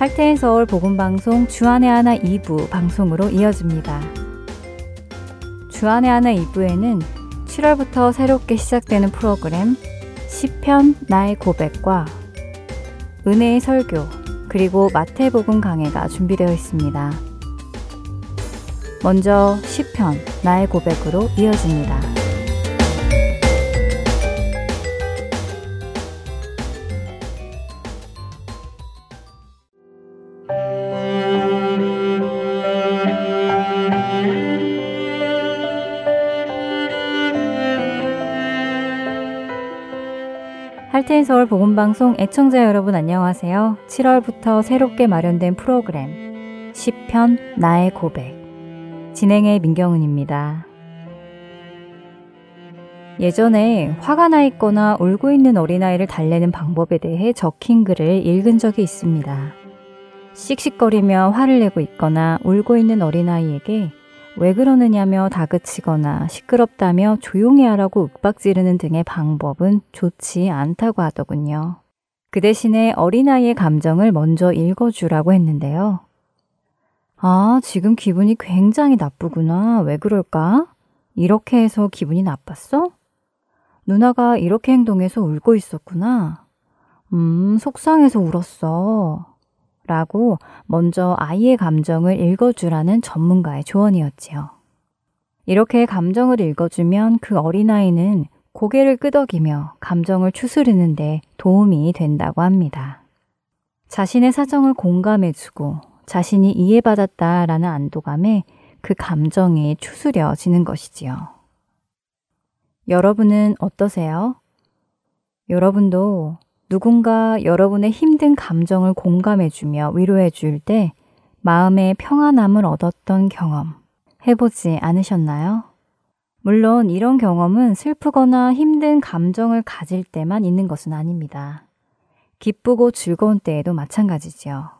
할테인 서울 복음방송 주안의 하나 2부 방송으로 이어집니다. 주안의 하나 2부에는 7월부터 새롭게 시작되는 프로그램 시편 나의 고백과 은혜의 설교 그리고 마태복음 강해가 준비되어 있습니다. 먼저 시편 나의 고백으로 이어집니다. 할테인 서울 복음방송 애청자 여러분 안녕하세요. 7월부터 새롭게 마련된 프로그램 10편 나의 고백 진행의 민경은입니다. 예전에 화가 나 있거나 울고 있는 어린아이를 달래는 방법에 대해 적힌 글을 읽은 적이 있습니다. 씩씩거리며 화를 내고 있거나 울고 있는 어린아이에게 왜 그러느냐며 다그치거나 시끄럽다며 조용히 하라고 윽박지르는 등의 방법은 좋지 않다고 하더군요. 그 대신에 어린아이의 감정을 먼저 읽어주라고 했는데요. 아, 지금 기분이 굉장히 나쁘구나. 왜 그럴까? 이렇게 해서 기분이 나빴어? 누나가 이렇게 행동해서 울고 있었구나. 음, 속상해서 울었어. 라고 먼저 아이의 감정을 읽어주라는 전문가의 조언이었지요. 이렇게 감정을 읽어주면 그 어린아이는 고개를 끄덕이며 감정을 추스르는데 도움이 된다고 합니다. 자신의 사정을 공감해주고 자신이 이해받았다라는 안도감에 그 감정이 추스려지는 것이지요. 여러분은 어떠세요? 여러분도 누군가 여러분의 힘든 감정을 공감해주며 위로해줄 때 마음의 평안함을 얻었던 경험 해보지 않으셨나요? 물론 이런 경험은 슬프거나 힘든 감정을 가질 때만 있는 것은 아닙니다. 기쁘고 즐거운 때에도 마찬가지지요.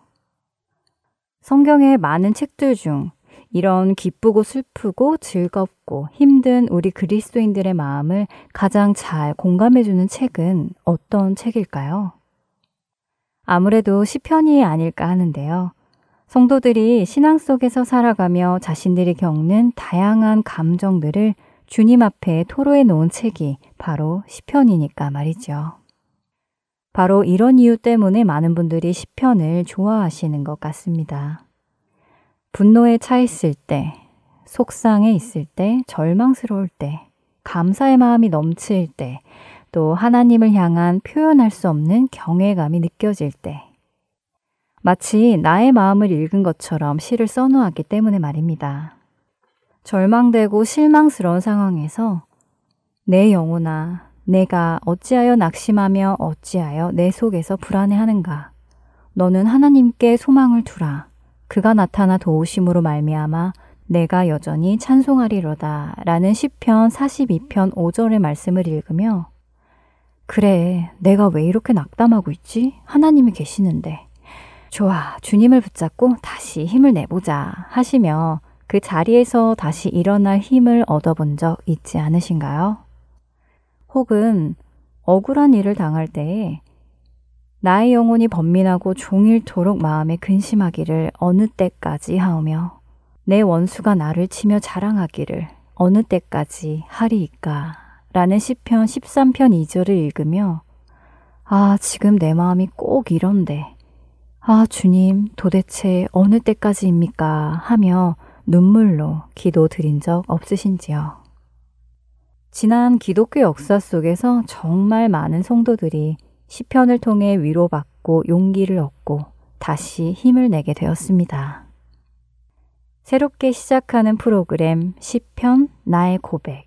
성경의 많은 책들 중 이런 기쁘고 슬프고 즐겁고 힘든 우리 그리스도인들의 마음을 가장 잘 공감해주는 책은 어떤 책일까요? 아무래도 시편이 아닐까 하는데요. 성도들이 신앙 속에서 살아가며 자신들이 겪는 다양한 감정들을 주님 앞에 토로해 놓은 책이 바로 시편이니까 말이죠. 바로 이런 이유 때문에 많은 분들이 시편을 좋아하시는 것 같습니다. 분노에 차 있을 때, 속상해 있을 때, 절망스러울 때, 감사의 마음이 넘칠 때, 또 하나님을 향한 표현할 수 없는 경외감이 느껴질 때, 마치 나의 마음을 읽은 것처럼 시를 써놓았기 때문에 말입니다. 절망되고 실망스러운 상황에서 내 영혼아, 내가 어찌하여 낙심하며 어찌하여 내 속에서 불안해하는가? 너는 하나님께 소망을 두라. 그가 나타나 도우심으로 말미암아 내가 여전히 찬송하리로다 라는 시편 42편 5절의 말씀을 읽으며 그래 내가 왜 이렇게 낙담하고 있지? 하나님이 계시는데 좋아 주님을 붙잡고 다시 힘을 내보자 하시며 그 자리에서 다시 일어날 힘을 얻어본 적 있지 않으신가요? 혹은 억울한 일을 당할 때에 나의 영혼이 번민하고 종일토록 마음에 근심하기를 어느 때까지 하오며 내 원수가 나를 치며 자랑하기를 어느 때까지 하리이까? 라는 시편 13편 2절을 읽으며 아 지금 내 마음이 꼭 이런데. 아 주님 도대체 어느 때까지입니까? 하며 눈물로 기도 드린 적 없으신지요? 지난 기독교 역사 속에서 정말 많은 성도들이 시편을 통해 위로받고 용기를 얻고 다시 힘을 내게 되었습니다. 새롭게 시작하는 프로그램 시편 나의 고백.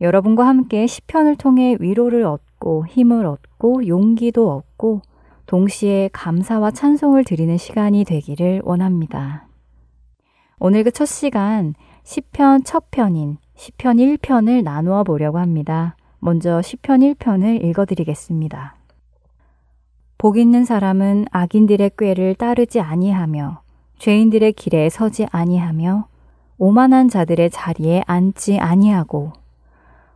여러분과 함께 시편을 통해 위로를 얻고 힘을 얻고 용기도 얻고 동시에 감사와 찬송을 드리는 시간이 되기를 원합니다. 오늘 그 첫 시간 시편 첫 편인 시편 1편을 나누어 보려고 합니다. 먼저 시편 1편을 읽어드리겠습니다. 복 있는 사람은 악인들의 꾀를 따르지 아니하며 죄인들의 길에 서지 아니하며 오만한 자들의 자리에 앉지 아니하고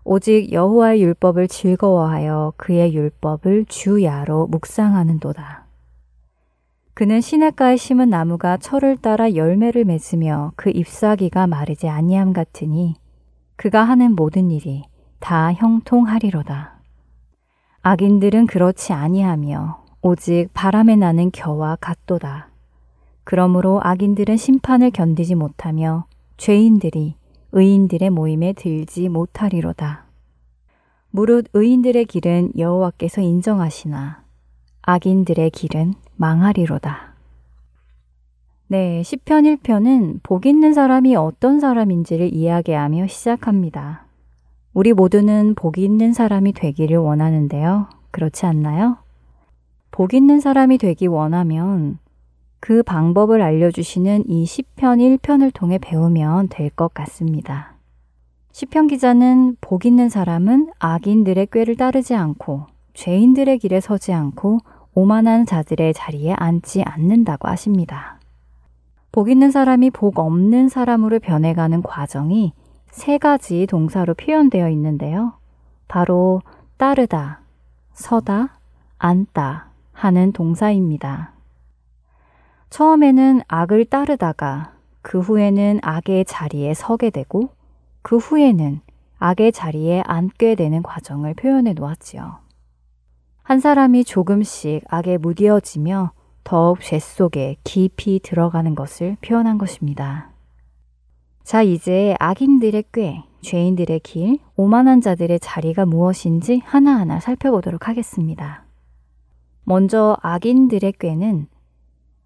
오직 여호와의 율법을 즐거워하여 그의 율법을 주야로 묵상하는도다. 그는 시냇가에 심은 나무가 철을 따라 열매를 맺으며 그 잎사귀가 마르지 아니함 같으니 그가 하는 모든 일이 다 형통하리로다. 악인들은 그렇지 아니하며 오직 바람에 나는 겨와 같도다. 그러므로 악인들은 심판을 견디지 못하며 죄인들이 의인들의 모임에 들지 못하리로다. 무릇 의인들의 길은 여호와께서 인정하시나 악인들의 길은 망하리로다. 네, 시편 1편은 복 있는 사람이 어떤 사람인지를 이야기하며 시작합니다. 우리 모두는 복 있는 사람이 되기를 원하는데요. 그렇지 않나요? 복 있는 사람이 되기 원하면 그 방법을 알려주시는 이 시편 1편을 통해 배우면 될 것 같습니다. 시편 기자는 복 있는 사람은 악인들의 꾀를 따르지 않고 죄인들의 길에 서지 않고 오만한 자들의 자리에 앉지 않는다고 하십니다. 복 있는 사람이 복 없는 사람으로 변해가는 과정이 세 가지 동사로 표현되어 있는데요. 바로 따르다, 서다, 앉다 하는 동사입니다. 처음에는 악을 따르다가 그 후에는 악의 자리에 서게 되고 그 후에는 악의 자리에 앉게 되는 과정을 표현해 놓았지요. 한 사람이 조금씩 악에 무디어지며 더욱 죄 속에 깊이 들어가는 것을 표현한 것입니다. 자, 이제 악인들의 꾀, 죄인들의 길, 오만한 자들의 자리가 무엇인지 하나하나 살펴보도록 하겠습니다. 먼저 악인들의 꾀는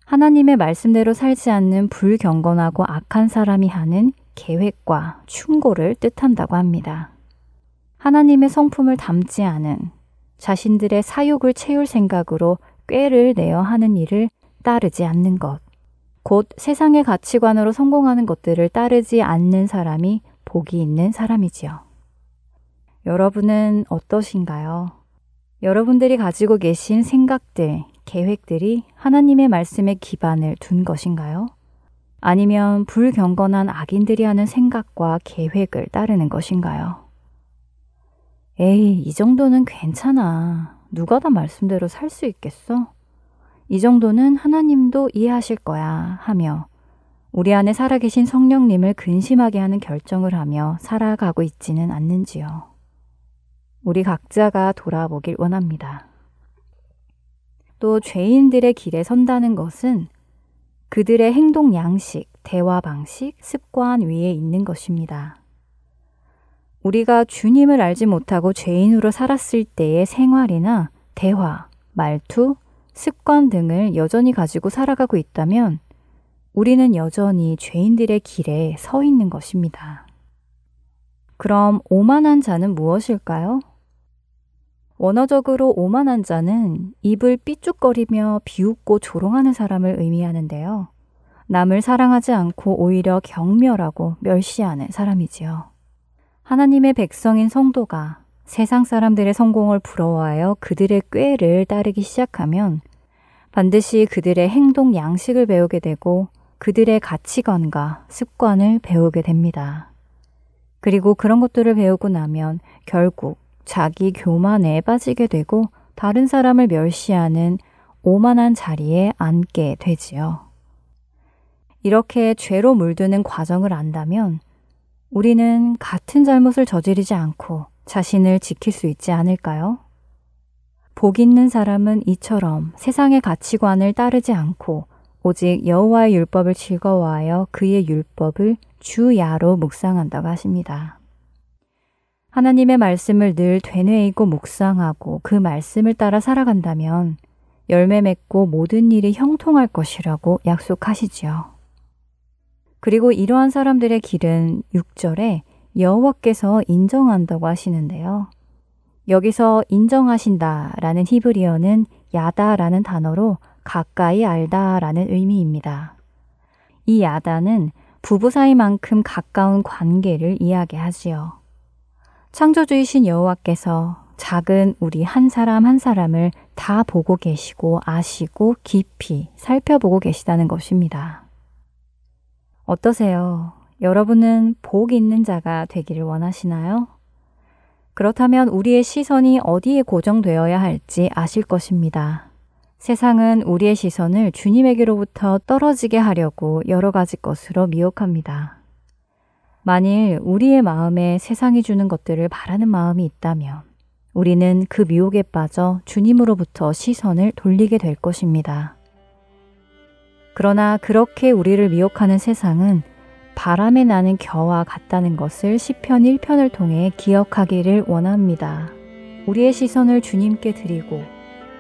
하나님의 말씀대로 살지 않는 불경건하고 악한 사람이 하는 계획과 충고를 뜻한다고 합니다. 하나님의 성품을 담지 않은 자신들의 사욕을 채울 생각으로 꾀를 내어 하는 일을 따르지 않는 것. 곧 세상의 가치관으로 성공하는 것들을 따르지 않는 사람이 복이 있는 사람이지요. 여러분은 어떠신가요? 여러분들이 가지고 계신 생각들, 계획들이 하나님의 말씀에 기반을 둔 것인가요? 아니면 불경건한 악인들이 하는 생각과 계획을 따르는 것인가요? 에이, 이 정도는 괜찮아. 누가 다 말씀대로 살 수 있겠어? 이 정도는 하나님도 이해하실 거야. 하며 우리 안에 살아계신 성령님을 근심하게 하는 결정을 하며 살아가고 있지는 않는지요. 우리 각자가 돌아보길 원합니다. 또 죄인들의 길에 선다는 것은 그들의 행동 양식, 대화 방식, 습관 위에 있는 것입니다. 우리가 주님을 알지 못하고 죄인으로 살았을 때의 생활이나 대화, 말투, 습관 등을 여전히 가지고 살아가고 있다면 우리는 여전히 죄인들의 길에 서 있는 것입니다. 그럼 오만한 자는 무엇일까요? 원어적으로 오만한 자는 입을 삐죽거리며 비웃고 조롱하는 사람을 의미하는데요. 남을 사랑하지 않고 오히려 경멸하고 멸시하는 사람이지요. 하나님의 백성인 성도가 세상 사람들의 성공을 부러워하여 그들의 꾀를 따르기 시작하면 반드시 그들의 행동 양식을 배우게 되고 그들의 가치관과 습관을 배우게 됩니다. 그리고 그런 것들을 배우고 나면 결국 자기 교만에 빠지게 되고 다른 사람을 멸시하는 오만한 자리에 앉게 되지요. 이렇게 죄로 물드는 과정을 안다면 우리는 같은 잘못을 저지르지 않고 자신을 지킬 수 있지 않을까요? 복 있는 사람은 이처럼 세상의 가치관을 따르지 않고 오직 여호와의 율법을 즐거워하여 그의 율법을 주야로 묵상한다고 하십니다. 하나님의 말씀을 늘 되뇌이고 묵상하고 그 말씀을 따라 살아간다면 열매 맺고 모든 일이 형통할 것이라고 약속하시지요. 그리고 이러한 사람들의 길은 6절에 여호와께서 인정한다고 하시는데요. 여기서 인정하신다 라는 히브리어는 야다 라는 단어로 가까이 알다 라는 의미입니다. 이 야다는 부부 사이만큼 가까운 관계를 이야기하지요. 창조주이신 여호와께서 작은 우리 한 사람 한 사람을 다 보고 계시고 아시고 깊이 살펴보고 계시다는 것입니다. 어떠세요? 여러분은 복 있는 자가 되기를 원하시나요? 그렇다면 우리의 시선이 어디에 고정되어야 할지 아실 것입니다. 세상은 우리의 시선을 주님에게로부터 떨어지게 하려고 여러 가지 것으로 미혹합니다. 만일 우리의 마음에 세상이 주는 것들을 바라는 마음이 있다면 우리는 그 미혹에 빠져 주님으로부터 시선을 돌리게 될 것입니다. 그러나 그렇게 우리를 미혹하는 세상은 바람에 나는 겨와 같다는 것을 시편 1편을 통해 기억하기를 원합니다. 우리의 시선을 주님께 드리고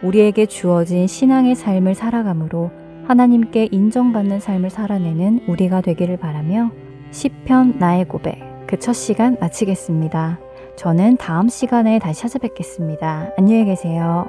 우리에게 주어진 신앙의 삶을 살아감으로 하나님께 인정받는 삶을 살아내는 우리가 되기를 바라며 시편 나의 고백 그 첫 시간 마치겠습니다. 저는 다음 시간에 다시 찾아뵙겠습니다. 안녕히 계세요.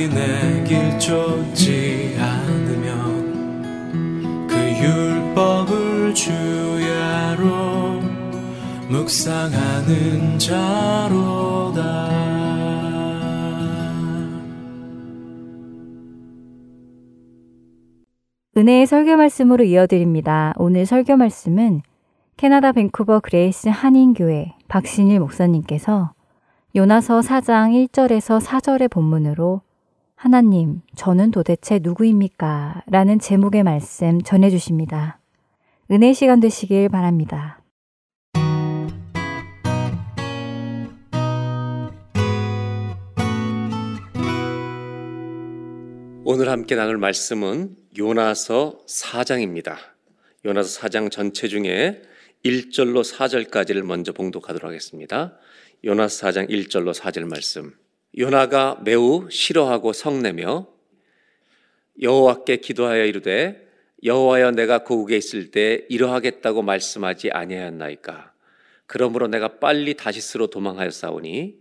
악인의 길 쫓지 않으면 그 율법을 주야로 묵상하는 자로다 은혜의 설교 말씀으로 이어드립니다. 오늘 설교 말씀은 캐나다 밴쿠버 그레이스 한인교회 박신일 목사님께서 요나서 4장 1절에서 4절의 본문으로 하나님, 저는 도대체 누구입니까? 라는 제목의 말씀 전해주십니다. 은혜 시간 되시길 바랍니다. 오늘 함께 나눌 말씀은 요나서 4장입니다. 요나서 4장 전체 중에 1절로 4절까지를 먼저 봉독하도록 하겠습니다. 요나서 4장 1절로 4절 말씀. 요나가 매우 싫어하고 성내며 여호와께 기도하여 이르되 여호와여 내가 고국에 있을 때 이러하겠다고 말씀하지 아니하였나이까 그러므로 내가 빨리 다시스로 도망하였사오니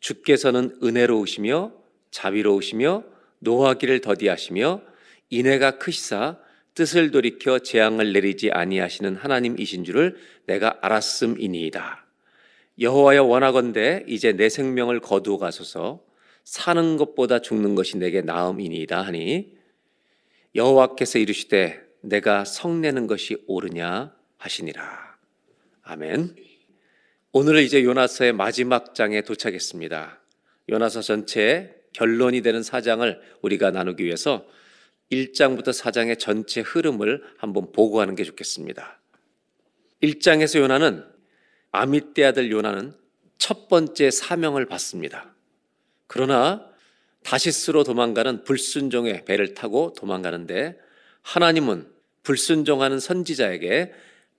주께서는 은혜로우시며 자비로우시며 노하기를 더디하시며 인애가 크시사 뜻을 돌이켜 재앙을 내리지 아니하시는 하나님이신 줄을 내가 알았음이니이다. 여호와여 원하건대 이제 내 생명을 거두어 가소서 사는 것보다 죽는 것이 내게 나음이니이다 하니 여호와께서 이르시되 내가 성내는 것이 옳으냐 하시니라. 아멘. 오늘 이제 요나서의 마지막 장에 도착했습니다. 요나서 전체의 결론이 되는 사장을 우리가 나누기 위해서 1장부터 4장의 전체 흐름을 한번 보고하는 게 좋겠습니다. 1장에서 요나는 아미떼 아들 요나는 첫 번째 사명을 받습니다. 그러나 다시스로 도망가는 불순종의 배를 타고 도망가는데 하나님은 불순종하는 선지자에게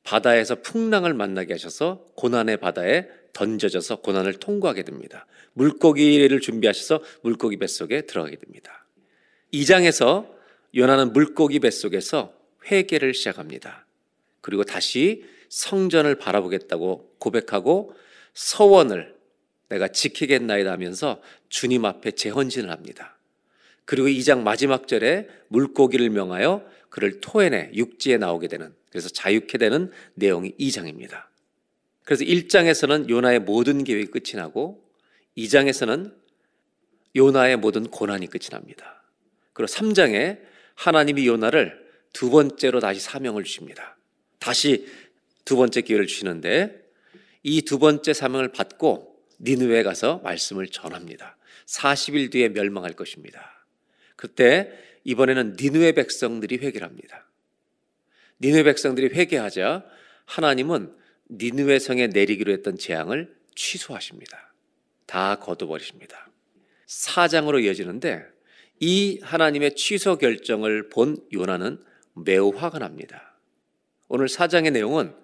바다에서 풍랑을 만나게 하셔서 고난의 바다에 던져져서 고난을 통과하게 됩니다. 물고기를 준비하셔서 물고기 뱃속에 들어가게 됩니다. 2장에서 요나는 물고기 뱃속에서 회개를 시작합니다. 그리고 다시 성전을 바라보겠다고 고백하고 서원을 내가 지키겠나이다 하면서 주님 앞에 재헌신을 합니다. 그리고 2장 마지막 절에 물고기를 명하여 그를 토해내 육지에 나오게 되는 그래서 자유케 되는 내용이 2장입니다. 그래서 1장에서는 요나의 모든 계획이 끝이 나고 2장에서는 요나의 모든 고난이 끝이 납니다. 그리고 3장에 하나님이 요나를 두 번째로 다시 사명을 주십니다. 다시 두 번째 기회를 주시는데 이 두 번째 사명을 받고 니느웨에 가서 말씀을 전합니다. 40일 뒤에 멸망할 것입니다. 그때 이번에는 니느웨 백성들이 회개를 합니다. 니느웨 백성들이 회개하자 하나님은 니느웨 성에 내리기로 했던 재앙을 취소하십니다. 다 거둬버리십니다. 사장으로 이어지는데 이 하나님의 취소 결정을 본 요나는 매우 화가 납니다. 오늘 사장의 내용은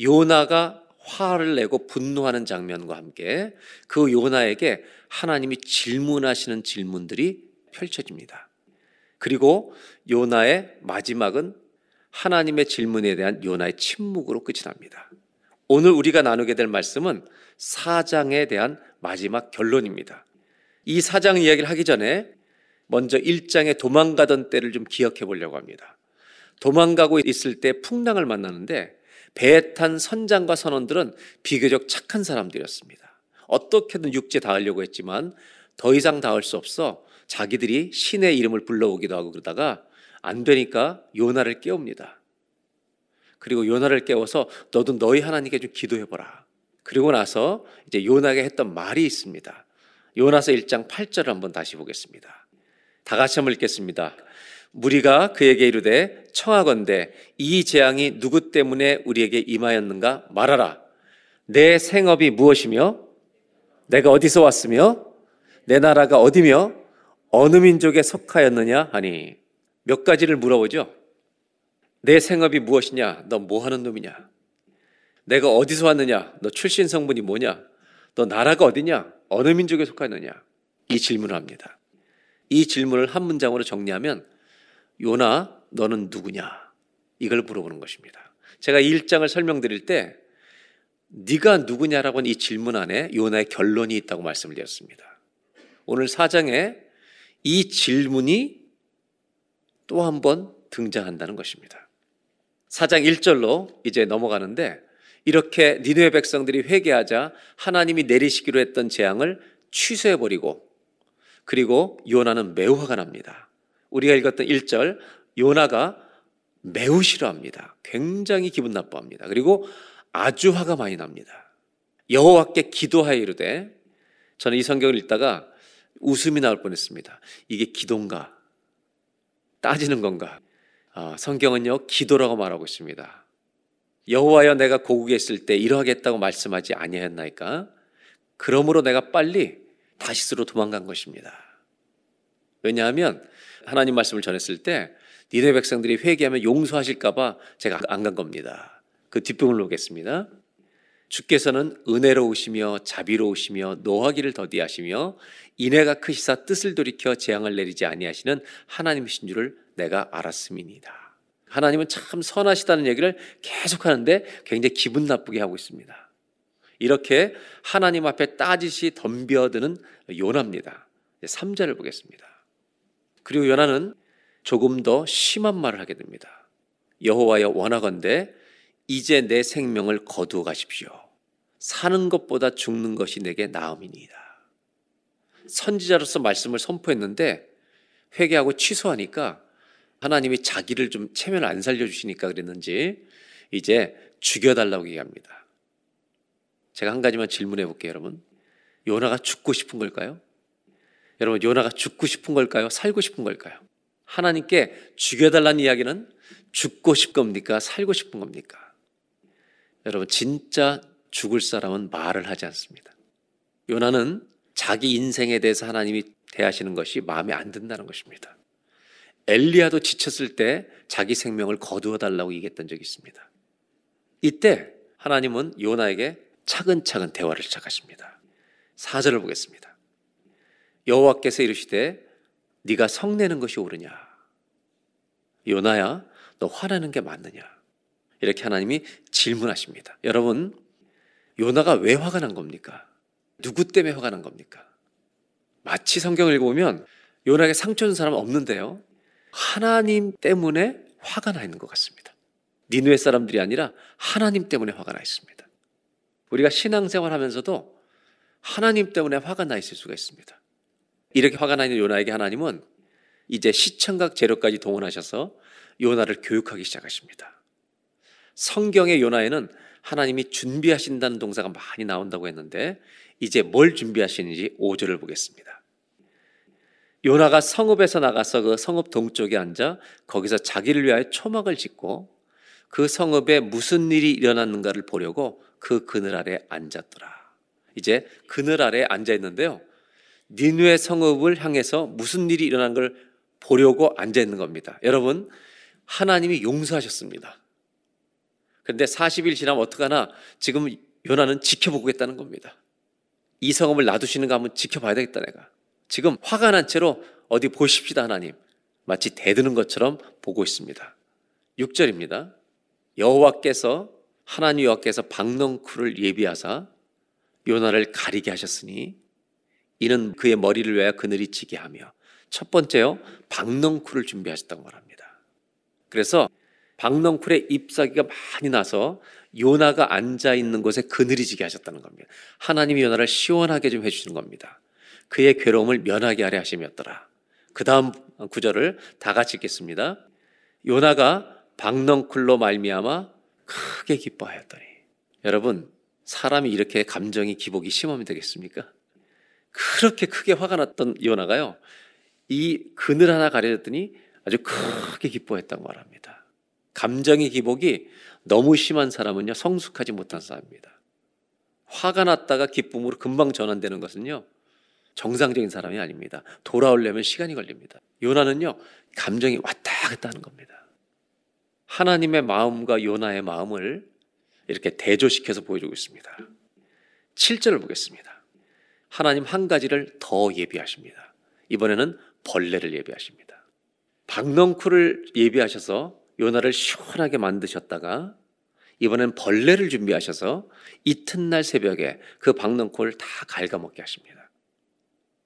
요나가 화를 내고 분노하는 장면과 함께 그 요나에게 하나님이 질문하시는 질문들이 펼쳐집니다. 그리고 요나의 마지막은 하나님의 질문에 대한 요나의 침묵으로 끝이 납니다. 오늘 우리가 나누게 될 말씀은 사장에 대한 마지막 결론입니다. 이 사장 이야기를 하기 전에 먼저 1장에 도망가던 때를 좀 기억해 보려고 합니다. 도망가고 있을 때 풍랑을 만나는데 배에 탄 선장과 선원들은 비교적 착한 사람들이었습니다. 어떻게든 육지에 닿으려고 했지만 더 이상 닿을 수 없어 자기들이 신의 이름을 불러오기도 하고 그러다가 안 되니까 요나를 깨웁니다. 그리고 요나를 깨워서 너도 너희 하나님께 좀 기도해 보라. 그리고 나서 이제 요나에게 했던 말이 있습니다. 요나서 1장 8절을 한번 다시 보겠습니다. 다 같이 한번 읽겠습니다. 무리가 그에게 이르되 청하건대 이 재앙이 누구 때문에 우리에게 임하였는가 말하라. 내 생업이 무엇이며 내가 어디서 왔으며 내 나라가 어디며 어느 민족에 속하였느냐 하니 몇 가지를 물어보죠. 내 생업이 무엇이냐? 너 뭐 하는 놈이냐? 내가 어디서 왔느냐? 너 출신 성분이 뭐냐? 너 나라가 어디냐? 어느 민족에 속하느냐? 이 질문을 합니다. 이 질문을 한 문장으로 정리하면 요나 너는 누구냐? 이걸 물어보는 것입니다. 제가 이 1장을 설명드릴 때 네가 누구냐라고 하는 이 질문 안에 요나의 결론이 있다고 말씀을 드렸습니다. 오늘 4장에 이 질문이 또 한 번 등장한다는 것입니다. 4장 1절로 이제 넘어가는데 이렇게 니느웨 백성들이 회개하자 하나님이 내리시기로 했던 재앙을 취소해 버리고 그리고 요나는 매우 화가 납니다. 우리가 읽었던 1절 요나가 매우 싫어합니다. 굉장히 기분 나빠합니다. 그리고 아주 화가 많이 납니다. 여호와께 기도하여 이르되 저는 이 성경을 읽다가 웃음이 나올 뻔했습니다. 이게 기도인가? 따지는 건가? 아, 성경은요 기도라고 말하고 있습니다. 여호와여 내가 고국에 있을 때 이러하겠다고 말씀하지 아니하였나이까? 그러므로 내가 빨리 다시스로 도망간 것입니다. 왜냐하면 하나님 말씀을 전했을 때 니네 백성들이 회개하면 용서하실까봐 제가 안 간 겁니다. 그 뒷부분을 보겠습니다. 주께서는 은혜로우시며 자비로우시며 노하기를 더디하시며 인애가 크시사 뜻을 돌이켜 재앙을 내리지 아니하시는 하나님이신 줄을 내가 알았음이니다. 하나님은 참 선하시다는 얘기를 계속 하는데 굉장히 기분 나쁘게 하고 있습니다. 이렇게 하나님 앞에 따지시 덤벼드는 요나입니다. 3절을 보겠습니다. 그리고 요나는 조금 더 심한 말을 하게 됩니다. 여호와여 원하건대 이제 내 생명을 거두어 가십시오. 사는 것보다 죽는 것이 내게 나음이니이다. 선지자로서 말씀을 선포했는데 회개하고 취소하니까 하나님이 자기를 좀 체면 안 살려주시니까 그랬는지 이제 죽여달라고 얘기합니다. 제가 한 가지만 질문해 볼게요, 여러분. 요나가 죽고 싶은 걸까요? 여러분, 요나가 죽고 싶은 걸까요? 살고 싶은 걸까요? 하나님께 죽여달라는 이야기는 죽고 싶은 겁니까? 살고 싶은 겁니까? 여러분, 진짜 죽을 사람은 말을 하지 않습니다. 요나는 자기 인생에 대해서 하나님이 대하시는 것이 마음에 안 든다는 것입니다. 엘리야도 지쳤을 때 자기 생명을 거두어 달라고 얘기했던 적이 있습니다. 이때 하나님은 요나에게 차근차근 대화를 시작하십니다. 4절을 보겠습니다. 여호와께서 이르시되 네가 성내는 것이 옳으냐 요나야 너 화나는 게 맞느냐 이렇게 하나님이 질문하십니다. 여러분 요나가 왜 화가 난 겁니까? 누구 때문에 화가 난 겁니까? 마치 성경을 읽어보면 요나에게 상처 준 사람은 없는데요. 하나님 때문에 화가 나 있는 것 같습니다. 니누의 사람들이 아니라 하나님 때문에 화가 나 있습니다. 우리가 신앙생활 하면서도 하나님 때문에 화가 나 있을 수가 있습니다. 이렇게 화가 나 있는 요나에게 하나님은 이제 시청각 재료까지 동원하셔서 요나를 교육하기 시작하십니다. 성경의 요나에는 하나님이 준비하신다는 동사가 많이 나온다고 했는데 이제 뭘 준비하시는지 5절을 보겠습니다. 요나가 성읍에서 나가서 그 성읍 동쪽에 앉아 거기서 자기를 위하여 초막을 짓고 그 성읍에 무슨 일이 일어났는가를 보려고 그 그늘 아래 앉았더라. 이제 그늘 아래 앉아 있는데요. 니누의 성읍을 향해서 무슨 일이 일어난 걸 보려고 앉아 있는 겁니다. 여러분, 하나님이 용서하셨습니다. 그런데 40일 지나면 어떡하나 지금 요나는 지켜보겠다는 겁니다. 이 성읍을 놔두시는가 한번 지켜봐야 되겠다 내가. 지금 화가 난 채로 어디 보십시다 하나님. 마치 대드는 것처럼 보고 있습니다. 6절입니다. 여호와께서 하나님 여호와께서 박넝쿨을 예비하사 요나를 가리게 하셨으니 이는 그의 머리를 위하여 그늘이 지게 하며 첫 번째요 박넝쿨을 준비하셨다고 말합니다. 그래서 박넝쿨의 잎사귀가 많이 나서 요나가 앉아 있는 곳에 그늘이 지게 하셨다는 겁니다. 하나님이 요나를 시원하게 좀 해주시는 겁니다. 그의 괴로움을 면하게 하려 하심이었더라. 그 다음 구절을 다 같이 읽겠습니다. 요나가 박넝쿨로 말미암아 크게 기뻐하였더니 여러분 사람이 이렇게 감정이 기복이 심하면 되겠습니까? 그렇게 크게 화가 났던 요나가요 이 그늘 하나 가려졌더니 아주 크게 기뻐했다고 말합니다. 감정의 기복이 너무 심한 사람은요 성숙하지 못한 사람입니다. 화가 났다가 기쁨으로 금방 전환되는 것은요 정상적인 사람이 아닙니다. 돌아오려면 시간이 걸립니다. 요나는요, 감정이 왔다 갔다 하는 겁니다. 하나님의 마음과 요나의 마음을 이렇게 대조시켜서 보여주고 있습니다. 7절을 보겠습니다. 하나님 한 가지를 더 예비하십니다. 이번에는 벌레를 예비하십니다. 박넝쿨을 예비하셔서 요나를 시원하게 만드셨다가 이번엔 벌레를 준비하셔서 이튿날 새벽에 그 박넝쿨을 다 갉아먹게 하십니다.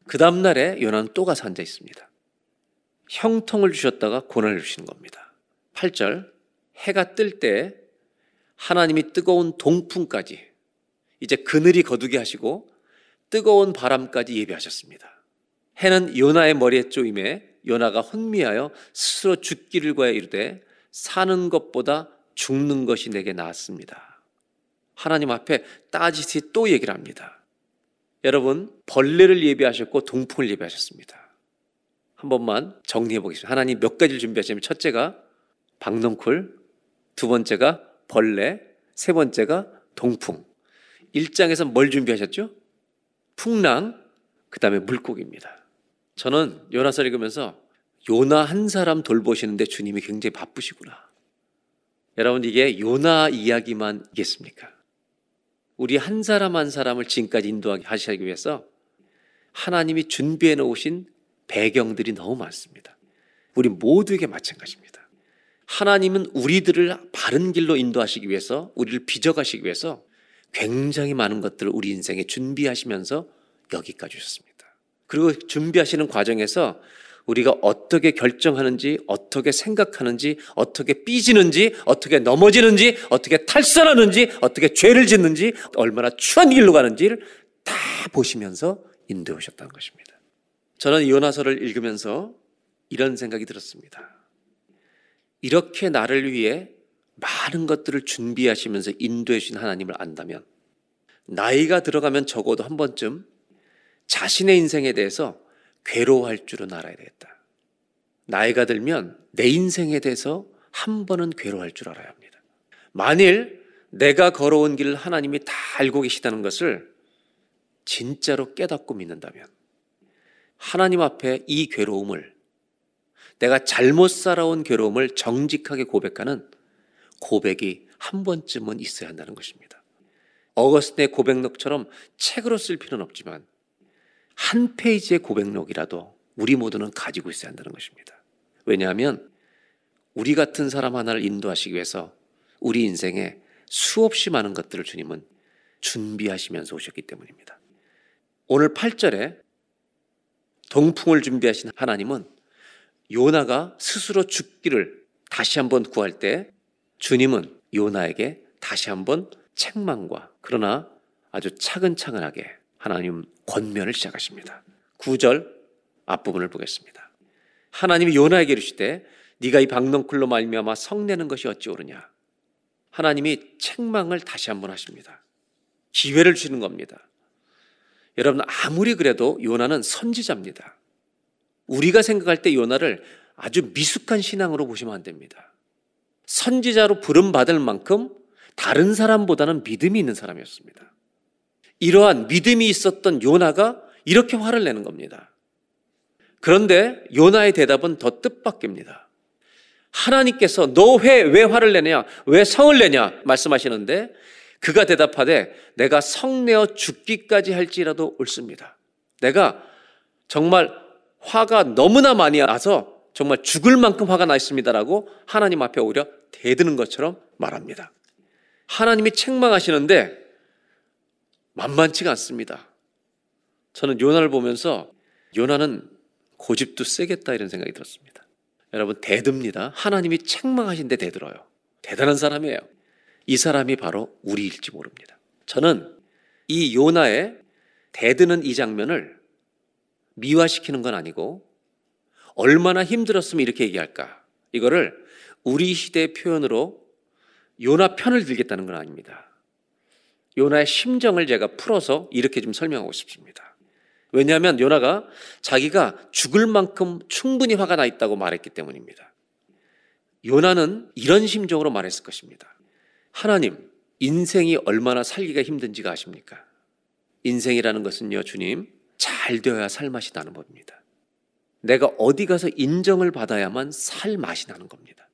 그 다음날에 요나는 또 가서 앉아 있습니다. 형통을 주셨다가 고난을 주시는 겁니다. 8절 해가 뜰 때 하나님이 뜨거운 동풍까지 이제 그늘이 거두게 하시고 뜨거운 바람까지 예비하셨습니다. 해는 요나의 머리에 쪼임에 요나가 혼미하여 스스로 죽기를 구하여 이르되 사는 것보다 죽는 것이 내게 나았습니다. 하나님 앞에 따지시 또 얘기를 합니다. 여러분 벌레를 예비하셨고 동풍을 예비하셨습니다. 한 번만 정리해 보겠습니다. 하나님 몇 가지를 준비하시면 첫째가 박넝쿨, 두 번째가 벌레, 세 번째가 동풍. 1장에서 뭘 준비하셨죠? 풍랑, 그 다음에 물고기입니다. 저는 요나서 읽으면서 요나 한 사람 돌보시는데 주님이 굉장히 바쁘시구나. 여러분 이게 요나 이야기만 이겠습니까? 우리 한 사람 한 사람을 지금까지 인도하게 하시기 위해서 하나님이 준비해 놓으신 배경들이 너무 많습니다. 우리 모두에게 마찬가지입니다. 하나님은 우리들을 바른 길로 인도하시기 위해서, 우리를 빚어가시기 위해서 굉장히 많은 것들을 우리 인생에 준비하시면서 여기까지 오셨습니다. 그리고 준비하시는 과정에서 우리가 어떻게 결정하는지, 어떻게 생각하는지, 어떻게 삐지는지, 어떻게 넘어지는지, 어떻게 탈선하는지, 어떻게 죄를 짓는지, 얼마나 추한 길로 가는지를 다 보시면서 인도해 오셨다는 것입니다. 저는 요나서를 읽으면서 이런 생각이 들었습니다. 이렇게 나를 위해 많은 것들을 준비하시면서 인도해 주신 하나님을 안다면 나이가 들어가면 적어도 한 번쯤 자신의 인생에 대해서 괴로워할 줄은 알아야 되겠다. 나이가 들면 내 인생에 대해서 한 번은 괴로워할 줄 알아야 합니다. 만일 내가 걸어온 길을 하나님이 다 알고 계시다는 것을 진짜로 깨닫고 믿는다면 하나님 앞에 이 괴로움을 내가 잘못 살아온 괴로움을 정직하게 고백하는 고백이 한 번쯤은 있어야 한다는 것입니다. 어거스틴의 고백록처럼 책으로 쓸 필요는 없지만 한 페이지의 고백록이라도 우리 모두는 가지고 있어야 한다는 것입니다. 왜냐하면 우리 같은 사람 하나를 인도하시기 위해서 우리 인생에 수없이 많은 것들을 주님은 준비하시면서 오셨기 때문입니다. 오늘 8절에 동풍을 준비하신 하나님은 요나가 스스로 죽기를 다시 한번 구할 때 주님은 요나에게 다시 한번 책망과 그러나 아주 차근차근하게 하나님 권면을 시작하십니다. 9절 앞부분을 보겠습니다. 하나님이 요나에게 이르시되 네가 이 박넝쿨로 말미암아 성내는 것이 어찌 옳으냐. 하나님이 책망을 다시 한번 하십니다. 기회를 주는 겁니다. 여러분 아무리 그래도 요나는 선지자입니다. 우리가 생각할 때 요나를 아주 미숙한 신앙으로 보시면 안 됩니다. 선지자로 부름 받을 만큼 다른 사람보다는 믿음이 있는 사람이었습니다. 이러한 믿음이 있었던 요나가 이렇게 화를 내는 겁니다. 그런데 요나의 대답은 더 뜻밖입니다. 하나님께서 너 왜 왜 화를 내냐? 왜 성을 내냐? 말씀하시는데 그가 대답하되 내가 성내어 죽기까지 할지라도 옳습니다. 내가 정말 화가 너무나 많이 나서 정말 죽을 만큼 화가 나 있습니다라고 하나님 앞에 오히려 대드는 것처럼 말합니다. 하나님이 책망하시는데 만만치가 않습니다. 저는 요나를 보면서 요나는 고집도 세겠다 이런 생각이 들었습니다. 여러분 대듭니다. 하나님이 책망하신데 대들어요. 대단한 사람이에요. 이 사람이 바로 우리일지 모릅니다. 저는 이 요나의 대드는 이 장면을 미화시키는 건 아니고 얼마나 힘들었으면 이렇게 얘기할까. 이거를 우리 시대의 표현으로 요나 편을 들겠다는 건 아닙니다. 요나의 심정을 제가 풀어서 이렇게 좀 설명하고 싶습니다. 왜냐하면 요나가 자기가 죽을 만큼 충분히 화가 나 있다고 말했기 때문입니다. 요나는 이런 심정으로 말했을 것입니다. 하나님, 인생이 얼마나 살기가 힘든지가 아십니까? 인생이라는 것은요, 주님, 잘 되어야 살 맛이 나는 법입니다. 내가 어디 가서 인정을 받아야만 살 맛이 나는 겁니다.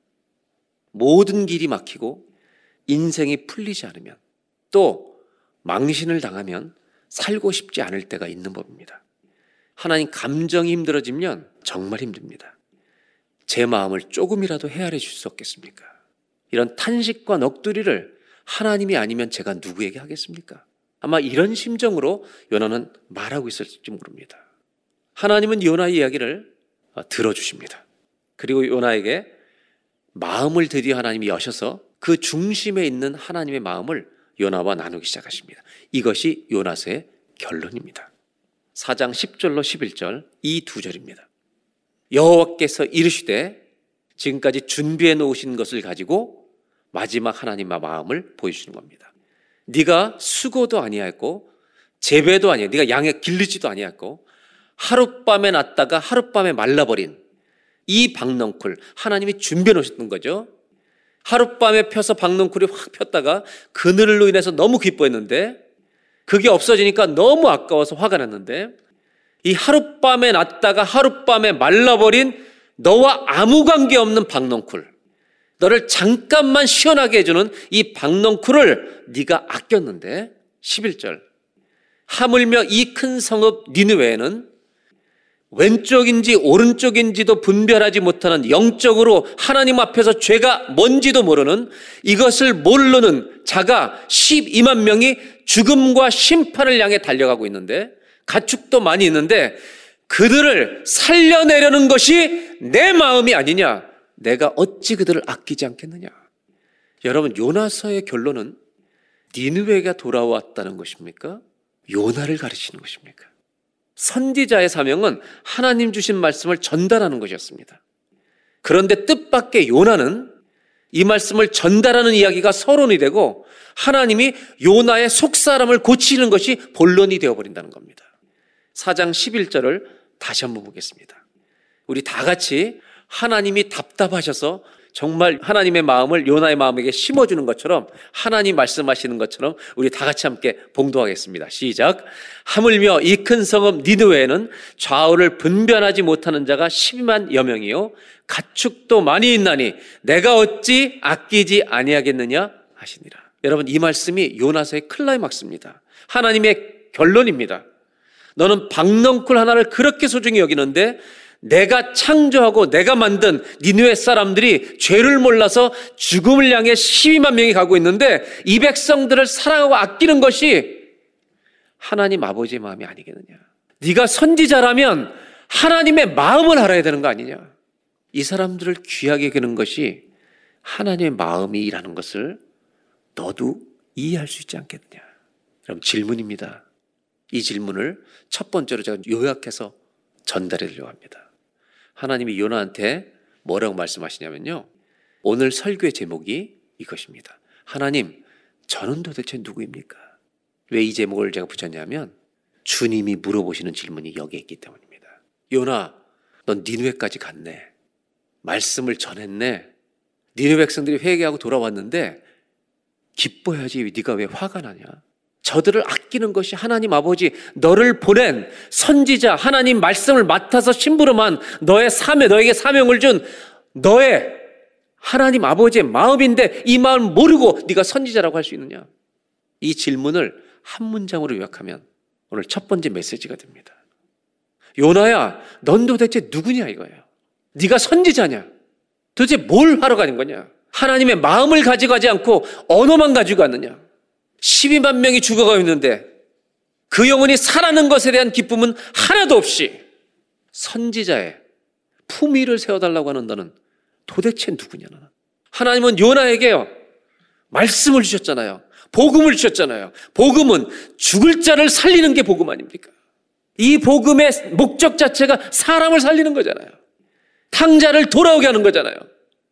모든 길이 막히고 인생이 풀리지 않으면 또 망신을 당하면 살고 싶지 않을 때가 있는 법입니다. 하나님 감정이 힘들어지면 정말 힘듭니다. 제 마음을 조금이라도 헤아려 주실 수 없겠습니까? 이런 탄식과 넋두리를 하나님이 아니면 제가 누구에게 하겠습니까? 아마 이런 심정으로 요나는 말하고 있을지 모릅니다. 하나님은 요나의 이야기를 들어주십니다. 그리고 요나에게 마음을 드디어 하나님이 여셔서 그 중심에 있는 하나님의 마음을 요나와 나누기 시작하십니다. 이것이 요나서의 결론입니다. 4장 10절로 11절 이 두 절입니다. 여호와께서 이르시되 지금까지 준비해 놓으신 것을 가지고 마지막 하나님의 마음을 보여주시는 겁니다. 네가 수고도 아니하였고 재배도 아니야. 네가 양에 길르지도 아니하였고 하룻밤에 났다가 하룻밤에 말라버린 이 박넝쿨 하나님이 준비해 놓으셨던 거죠. 하룻밤에 펴서 박넝쿨이 확 폈다가 그늘로 인해서 너무 기뻐했는데 그게 없어지니까 너무 아까워서 화가 났는데 이 하룻밤에 났다가 하룻밤에 말라버린 너와 아무 관계 없는 박넝쿨 너를 잠깐만 시원하게 해주는 이 박넝쿨을 네가 아꼈는데 11절. 하물며 이 큰 성읍 니느웨에는 왼쪽인지 오른쪽인지도 분별하지 못하는 영적으로 하나님 앞에서 죄가 뭔지도 모르는 이것을 모르는 자가 12만 명이 죽음과 심판을 향해 달려가고 있는데 가축도 많이 있는데 그들을 살려내려는 것이 내 마음이 아니냐. 내가 어찌 그들을 아끼지 않겠느냐. 여러분 요나서의 결론은 니느웨가 돌아왔다는 것입니까? 요나를 가르치는 것입니까? 선지자의 사명은 하나님 주신 말씀을 전달하는 것이었습니다. 그런데 뜻밖의 요나는 이 말씀을 전달하는 이야기가 서론이 되고 하나님이 요나의 속사람을 고치는 것이 본론이 되어버린다는 겁니다. 4장 11절을 다시 한번 보겠습니다. 우리 다 같이 하나님이 답답하셔서 정말 하나님의 마음을 요나의 마음에게 심어주는 것처럼 하나님 말씀하시는 것처럼 우리 다 같이 함께 봉도하겠습니다. 시작. 하물며 이 큰 성읍 니느웨에는 좌우를 분변하지 못하는 자가 12만 여명이요 가축도 많이 있나니 내가 어찌 아끼지 아니하겠느냐 하시니라. 여러분 이 말씀이 요나서의 클라이막스입니다. 하나님의 결론입니다. 너는 박넝쿨 하나를 그렇게 소중히 여기는데 내가 창조하고 내가 만든 니누의 사람들이 죄를 몰라서 죽음을 향해 12만 명이 가고 있는데 이 백성들을 사랑하고 아끼는 것이 하나님 아버지의 마음이 아니겠느냐. 네가 선지자라면 하나님의 마음을 알아야 되는 거 아니냐. 이 사람들을 귀하게 여기는 것이 하나님의 마음이라는 것을 너도 이해할 수 있지 않겠느냐. 그럼 질문입니다. 이 질문을 첫 번째로 제가 요약해서 전달해 드리려고 합니다. 하나님이 요나한테 뭐라고 말씀하시냐면요. 오늘 설교의 제목이 이것입니다. 하나님, 저는 도대체 누구입니까? 왜 이 제목을 제가 붙였냐면 주님이 물어보시는 질문이 여기에 있기 때문입니다. 요나, 넌 니누에까지 갔네. 말씀을 전했네. 니누 백성들이 회개하고 돌아왔는데 기뻐야지 네가 왜 화가 나냐? 저들을 아끼는 것이 하나님 아버지 너를 보낸 선지자 하나님 말씀을 맡아서 심부름한 너의 사명 너에게 사명을 준 너의 하나님 아버지의 마음인데 이 마음 모르고 네가 선지자라고 할 수 있느냐? 이 질문을 한 문장으로 요약하면 오늘 첫 번째 메시지가 됩니다. 요나야, 넌 도대체 누구냐 이거예요. 네가 선지자냐? 도대체 뭘 하러 가는 거냐? 하나님의 마음을 가져가지 않고 언어만 가지고 갔느냐? 12만 명이 죽어가고 있는데 그 영혼이 살아는 것에 대한 기쁨은 하나도 없이 선지자의 품위를 세워달라고 너는 도대체 누구냐 는? 하나님은 요나에게요 말씀을 주셨잖아요. 복음을 주셨잖아요. 복음은 죽을 자를 살리는 게 복음 아닙니까? 이 복음의 목적 자체가 사람을 살리는 거잖아요. 탕자를 돌아오게 하는 거잖아요.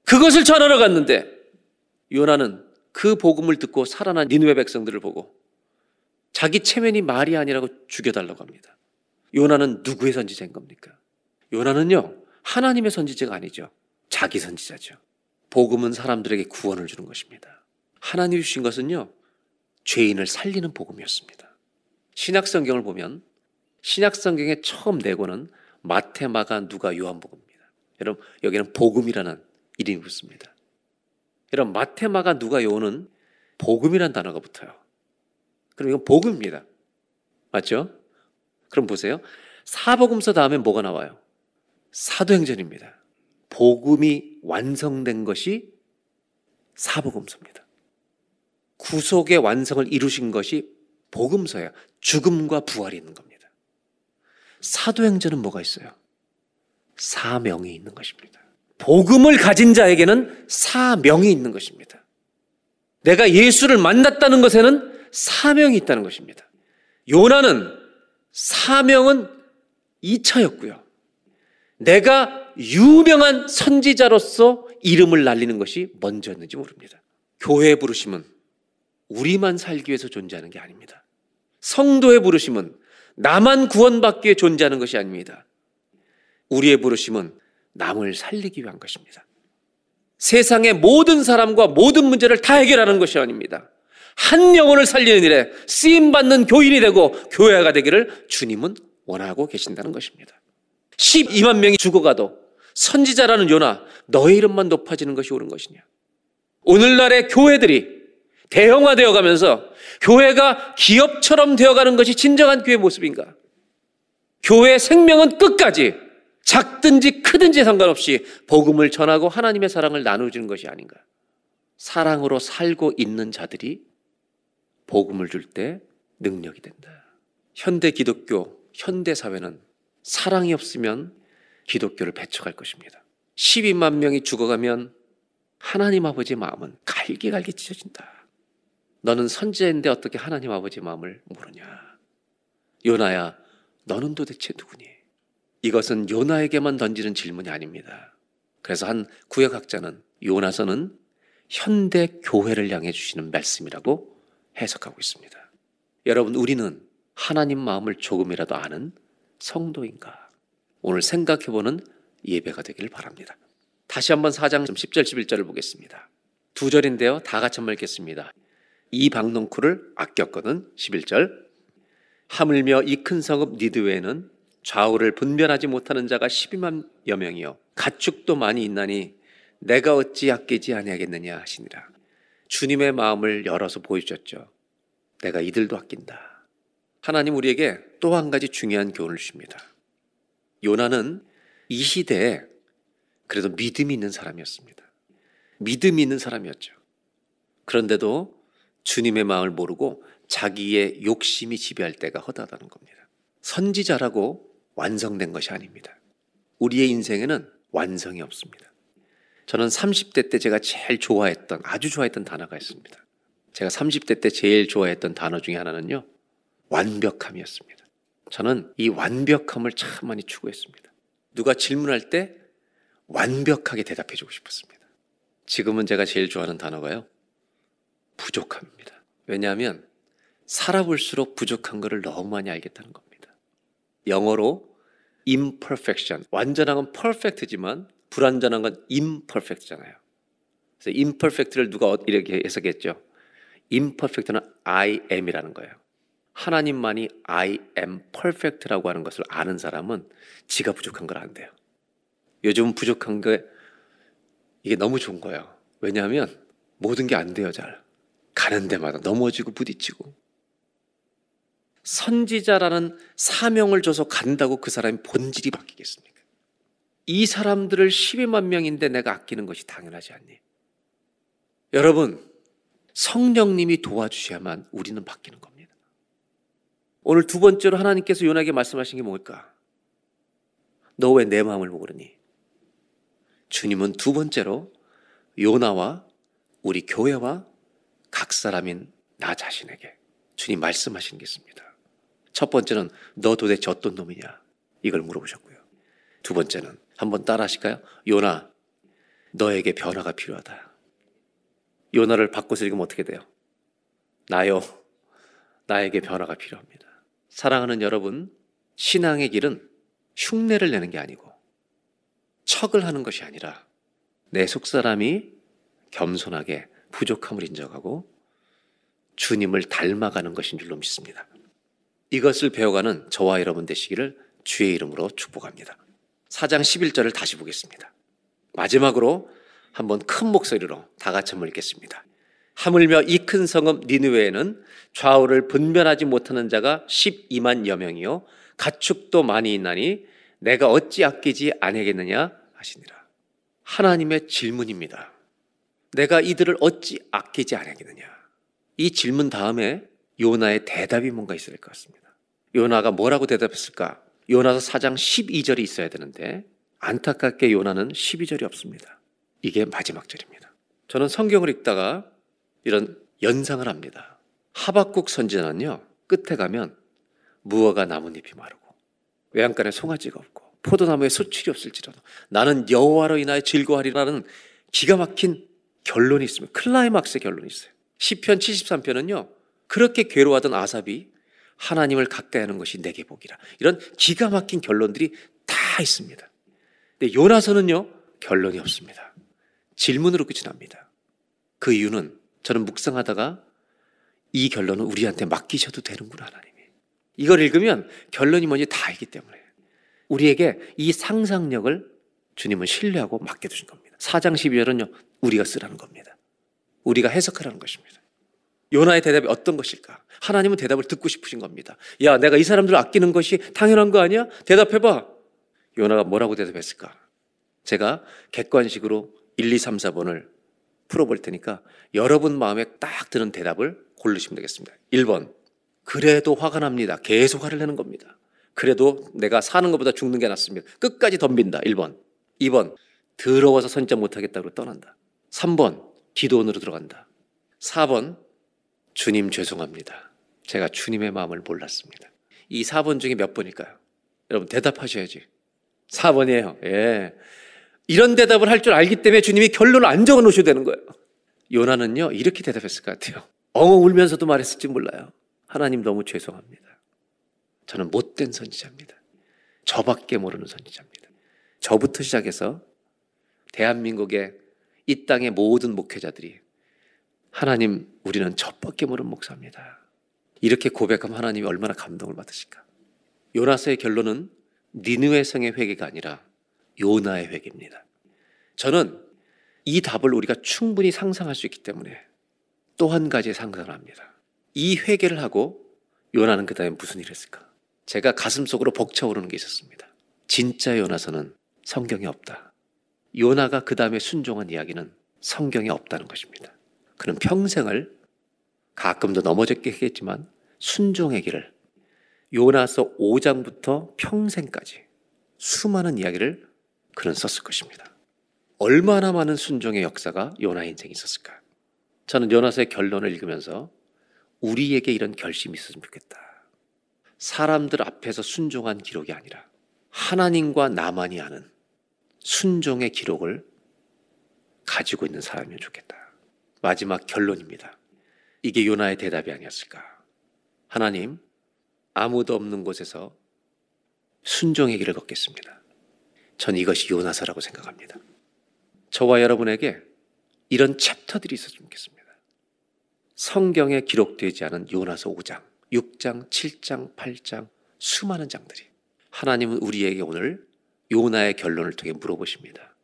그것을 전하러 갔는데 요나는 그 복음을 듣고 살아난 니누의 백성들을 보고 자기 체면이 말이 아니라고 죽여달라고 합니다. 요나는 누구의 선지자인 겁니까? 요나는요, 하나님의 선지자가 아니죠. 자기 선지자죠. 복음은 사람들에게 구원을 주는 것입니다. 하나님이 주신 것은요, 죄인을 살리는 복음이었습니다. 신약 성경을 보면 신약 성경의 처음 내고는 마태, 마가, 누가, 요한복음입니다. 여러분, 여기는 복음이라는 이름이 붙습니다. 이런 마테마가 누가 요는 복음이란 단어가 붙어요. 그럼 이건 복음입니다. 맞죠? 그럼 보세요. 사복음서 다음에 뭐가 나와요? 사도행전입니다. 복음이 완성된 것이 사복음서입니다. 구속의 완성을 이루신 것이 복음서예요. 죽음과 부활이 있는 겁니다. 사도행전은 뭐가 있어요? 사명이 있는 것입니다. 복음을 가진 자에게는 사명이 있는 것입니다. 내가 예수를 만났다는 것에는 사명이 있다는 것입니다. 요나는 사명은 2차였고요. 내가 유명한 선지자로서 이름을 날리는 것이 먼저였는지 모릅니다. 교회의 부르심은 우리만 살기 위해서 존재하는 게 아닙니다. 성도의 부르심은 나만 구원받기 위해 존재하는 것이 아닙니다. 우리의 부르심은 남을 살리기 위한 것입니다. 세상의 모든 사람과 모든 문제를 다 해결하는 것이 아닙니다. 한 영혼을 살리는 일에 쓰임 받는 교인이 되고 교회가 되기를 주님은 원하고 계신다는 것입니다. 12만 명이 죽어가도 선지자라는 요나 너의 이름만 높아지는 것이 옳은 것이냐? 오늘날의 교회들이 대형화되어 가면서 교회가 기업처럼 되어가는 것이 진정한 교회 모습인가? 교회의 생명은 끝까지 작든지 크든지 상관없이 복음을 전하고 하나님의 사랑을 나누어주는 것이 아닌가? 사랑으로 살고 있는 자들이 복음을 줄 때 능력이 된다. 현대 기독교, 현대 사회는 사랑이 없으면 기독교를 배척할 것입니다. 12만 명이 죽어가면 하나님 아버지의 마음은 갈기갈기 찢어진다. 너는 선지자인데 어떻게 하나님 아버지 마음을 모르냐? 요나야, 너는 도대체 누구니? 이것은 요나에게만 던지는 질문이 아닙니다. 그래서 한 구역학자는 요나서는 현대 교회를 향해 주시는 말씀이라고 해석하고 있습니다. 여러분, 우리는 하나님 마음을 조금이라도 아는 성도인가? 오늘 생각해보는 예배가 되기를 바랍니다. 다시 한번 4장 10절, 11절을 보겠습니다. 두 절인데요. 다 같이 한번 읽겠습니다. 이 박농쿨을 아꼈거든. 11절. 하물며 이 큰 성읍 니드웨에는 좌우를 분별하지 못하는 자가 12만여 명이요. 가축도 많이 있나니 내가 어찌 아끼지 아니하겠느냐 하시니라. 주님의 마음을 열어서 보여주셨죠. 내가 이들도 아낀다. 하나님 우리에게 또 한 가지 중요한 교훈을 주십니다. 요나는 이 시대에 그래도 믿음이 있는 사람이었습니다. 믿음이 있는 사람이었죠. 그런데도 주님의 마음을 모르고 자기의 욕심이 지배할 때가 허다하다는 겁니다. 선지자라고 완성된 것이 아닙니다. 우리의 인생에는 완성이 없습니다. 저는 30대 때 제가 제일 좋아했던, 아주 좋아했던 단어가 있습니다. 제가 30대 때 제일 좋아했던 단어 중에 하나는요, 완벽함이었습니다. 저는 이 완벽함을 참 많이 추구했습니다. 누가 질문할 때 완벽하게 대답해 주고 싶었습니다. 지금은 제가 제일 좋아하는 단어가요, 부족함입니다. 왜냐하면 살아볼수록 부족한 것을 너무 많이 알겠다는 겁니다. 영어로 imperfection. 완전한 건 perfect지만 불완전한 건 imperfect잖아요. 그래서 imperfect를 누가 이렇게 해석했죠? imperfect는 I am이라는 거예요. 하나님만이 I am perfect라고 하는 것을 아는 사람은 지가 부족한 걸 안돼요. 요즘 부족한 게 이게 너무 좋은 거예요. 왜냐하면 모든 게 안 돼요, 잘. 가는 데마다 넘어지고 부딪히고. 선지자라는 사명을 줘서 간다고 그 사람이 본질이 바뀌겠습니까? 이 사람들을 12만 명인데 내가 아끼는 것이 당연하지 않니? 여러분, 성령님이 도와주셔야만 우리는 바뀌는 겁니다. 오늘 두 번째로 하나님께서 요나에게 말씀하신 게 뭘까? 너 왜 내 마음을 모르니? 주님은 두 번째로 요나와 우리 교회와 각 사람인 나 자신에게 주님 말씀하신 게 있습니다. 첫 번째는 너 도대체 어떤 놈이냐? 이걸 물어보셨고요. 두 번째는 한번 따라 하실까요? 요나, 너에게 변화가 필요하다. 요나를 바꿔서 읽으면 어떻게 돼요? 나요, 나에게 변화가 필요합니다. 사랑하는 여러분, 신앙의 길은 흉내를 내는 게 아니고 척을 하는 것이 아니라 내 속사람이 겸손하게 부족함을 인정하고 주님을 닮아가는 것인 줄로 믿습니다. 이것을 배워가는 저와 여러분 되시기를 주의 이름으로 축복합니다. 4장 11절을 다시 보겠습니다. 마지막으로 한번 큰 목소리로 다 같이 한번 읽겠습니다. 하물며 이 큰 성읍 니느웨에는 좌우를 분별하지 못하는 자가 12만여 명이요 가축도 많이 있나니 내가 어찌 아끼지 아니겠느냐 하시니라. 하나님의 질문입니다. 내가 이들을 어찌 아끼지 아니겠느냐. 이 질문 다음에 요나의 대답이 뭔가 될것 같습니다. 요나가 뭐라고 대답했을까? 요나서 4장 12절이 있어야 되는데 안타깝게 요나는 12절이 없습니다. 이게 마지막 절입니다. 저는 성경을 읽다가 이런 연상을 합니다. 하박국 선지자는요. 끝에 가면 무화과 나뭇잎이 마르고 외양간에 송아지가 없고 포도나무에 소출이 없을지라도 나는 여호와로 인하여 즐거워하리라는 기가 막힌 결론이 있습니다. 클라이막스의 결론이 있어요. 시편 73편은요. 그렇게 괴로워하던 아삽이 하나님을 가까이 하는 것이 내게 복이라. 이런 기가 막힌 결론들이 다 있습니다. 근데 요나서는요, 결론이 없습니다. 질문으로 끝이 납니다. 그 이유는 저는 묵상하다가 이 결론은 우리한테 맡기셔도 되는구나, 하나님이. 이걸 읽으면 결론이 뭔지 다 알기 때문에 우리에게 이 상상력을 주님은 신뢰하고 맡겨두신 겁니다. 4장 12절은요, 우리가 쓰라는 겁니다. 우리가 해석하라는 것입니다. 요나의 대답이 어떤 것일까? 하나님은 대답을 듣고 싶으신 겁니다. 야, 내가 이 사람들을 아끼는 것이 당연한 거 아니야? 대답해봐. 요나가 뭐라고 대답했을까? 제가 객관식으로 1, 2, 3, 4번을 풀어볼 테니까 여러분 마음에 딱 드는 대답을 고르시면 되겠습니다. 1번. 그래도 화가 납니다. 계속 화를 내는 겁니다. 그래도 내가 사는 것보다 죽는 게 낫습니다. 끝까지 덤빈다. 1번. 2번. 더러워서 선자 못하겠다고 떠난다. 3번. 기도원으로 들어간다. 4번. 주님 죄송합니다. 제가 주님의 마음을 몰랐습니다. 이 4번 중에 몇 번일까요? 여러분 대답하셔야지. 4번이에요. 예. 이런 대답을 할 줄 알기 때문에 주님이 결론을 안 적어 놓으셔야 되는 거예요. 요나는요, 이렇게 대답했을 것 같아요. 엉엉 울면서도 말했을지 몰라요. 하나님 너무 죄송합니다. 저는 못된 선지자입니다. 저밖에 모르는 선지자입니다. 저부터 시작해서 대한민국의 이 땅의 모든 목회자들이 하나님, 우리는 저밖에 모르는 목사입니다. 이렇게 고백하면 하나님이 얼마나 감동을 받으실까? 요나서의 결론은 니느웨 성의 회개가 아니라 요나의 회개입니다. 저는 이 답을 우리가 충분히 상상할 수 있기 때문에 또 한 가지 상상을 합니다. 이 회개를 하고 요나는 그 다음에 무슨 일을 했을까? 제가 가슴속으로 벅차오르는 게 있었습니다. 진짜 요나서는 성경에 없다. 요나가 그 다음에 순종한 이야기는 성경에 없다는 것입니다. 그는 평생을 가끔도 넘어졌겠지만 순종의 길을 요나서 5장부터 평생까지 수많은 이야기를 그는 썼을 것입니다. 얼마나 많은 순종의 역사가 요나 인생에 있었을까? 저는 요나서의 결론을 읽으면서 우리에게 이런 결심이 있었으면 좋겠다. 사람들 앞에서 순종한 기록이 아니라 하나님과 나만이 아는 순종의 기록을 가지고 있는 사람이면 좋겠다. 마지막 결론입니다. 이게 요나의 대답이 아니었을까? 하나님, 아무도 없는 곳에서 순종의 길을 걷겠습니다. 전 이것이 요나서라고 생각합니다. 저와 여러분에게 이런 챕터들이 있었으면 좋겠습니다. 성경에 기록되지 않은 요나서 5장, 6장, 7장, 8장, 수많은 장들이 하나님은 우리에게 오늘 요나의 결론을 통해 물어보십니다.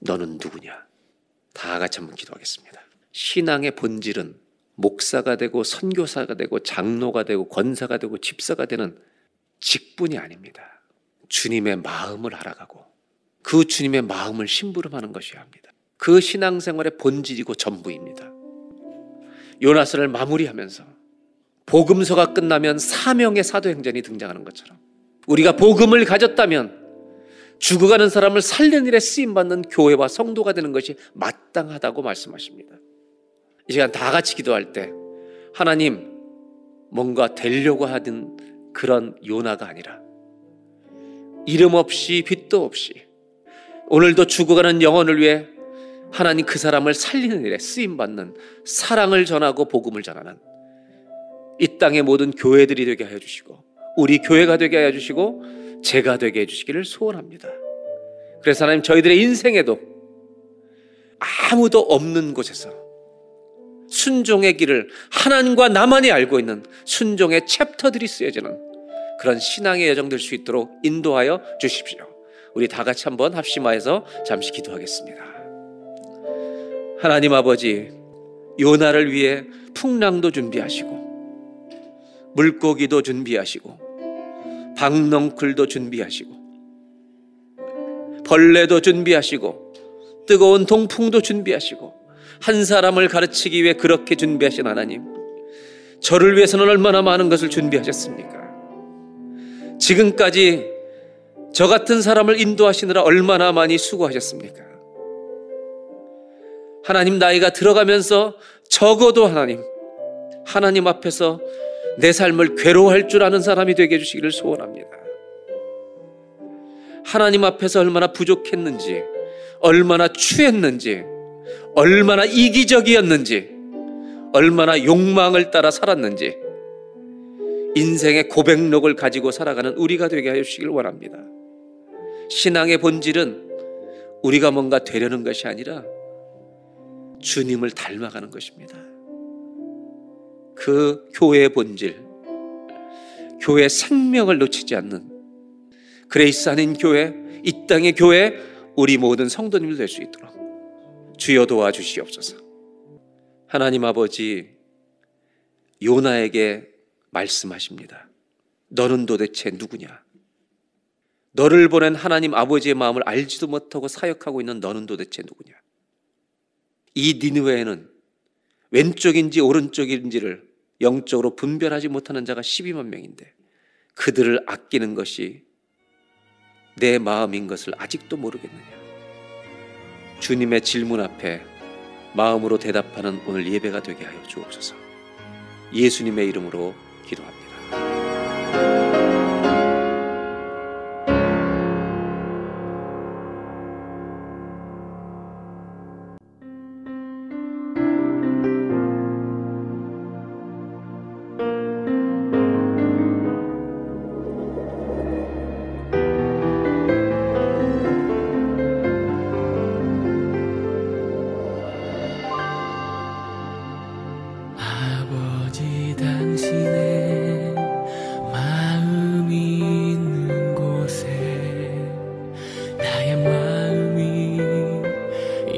너는 누구냐? 다 같이 한번 기도하겠습니다. 신앙의 본질은 목사가 되고 선교사가 되고 장로가 되고 권사가 되고 집사가 되는 직분이 아닙니다. 주님의 마음을 알아가고 그 주님의 마음을 심부름하는 것이어야 합니다. 그 신앙생활의 본질이고 전부입니다. 요나스를 마무리하면서 복음서가 끝나면 사명의 사도행전이 등장하는 것처럼 우리가 복음을 가졌다면 죽어가는 사람을 살리는 일에 쓰임받는 교회와 성도가 되는 것이 마땅하다고 말씀하십니다. 이 시간 다 같이 기도할 때 하나님 뭔가 되려고 하던 그런 요나가 아니라 이름 없이 빛도 없이 오늘도 죽어가는 영혼을 위해 하나님 그 사람을 살리는 일에 쓰임 받는 사랑을 전하고 복음을 전하는 이 땅의 모든 교회들이 되게 하여 주시고 우리 교회가 되게 하여 주시고 제가 되게 해 주시기를 소원합니다. 그래서 하나님 저희들의 인생에도 아무도 없는 곳에서 순종의 길을 하나님과 나만이 알고 있는 순종의 챕터들이 쓰여지는 그런 신앙의 여정 될 수 있도록 인도하여 주십시오. 우리 다 같이 한번 합심하여서 잠시 기도하겠습니다. 하나님 아버지, 요나를 위해 풍랑도 준비하시고, 물고기도 준비하시고, 박넝쿨도 준비하시고, 벌레도 준비하시고, 뜨거운 동풍도 준비하시고, 한 사람을 가르치기 위해 그렇게 준비하신 하나님, 저를 위해서는 얼마나 많은 것을 준비하셨습니까? 지금까지 저 같은 사람을 인도하시느라 얼마나 많이 수고하셨습니까? 하나님 나이가 들어가면서 적어도 하나님, 하나님 앞에서 내 삶을 괴로워할 줄 아는 사람이 되게 해주시기를 소원합니다. 하나님 앞에서 얼마나 부족했는지, 얼마나 추했는지, 얼마나 이기적이었는지, 얼마나 욕망을 따라 살았는지, 인생의 고백록을 가지고 살아가는 우리가 되게 하여 주시길 원합니다. 신앙의 본질은 우리가 뭔가 되려는 것이 아니라 주님을 닮아가는 것입니다. 그 교회의 본질, 교회 생명을 놓치지 않는 그레이스 한인 교회, 이 땅의 교회, 우리 모든 성도님들 될 수 있도록 주여 도와주시옵소서. 하나님 아버지, 요나에게 말씀하십니다. 너는 도대체 누구냐? 너를 보낸 하나님 아버지의 마음을 알지도 못하고 사역하고 있는 너는 도대체 누구냐? 이 니느웨에는 왼쪽인지 오른쪽인지를 영적으로 분별하지 못하는 자가 12만 명인데 그들을 아끼는 것이 내 마음인 것을 아직도 모르겠느냐? 주님의 질문 앞에 마음으로 대답하는 오늘 예배가 되게 하여 주옵소서. 예수님의 이름으로 기도합니다.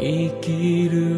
있기를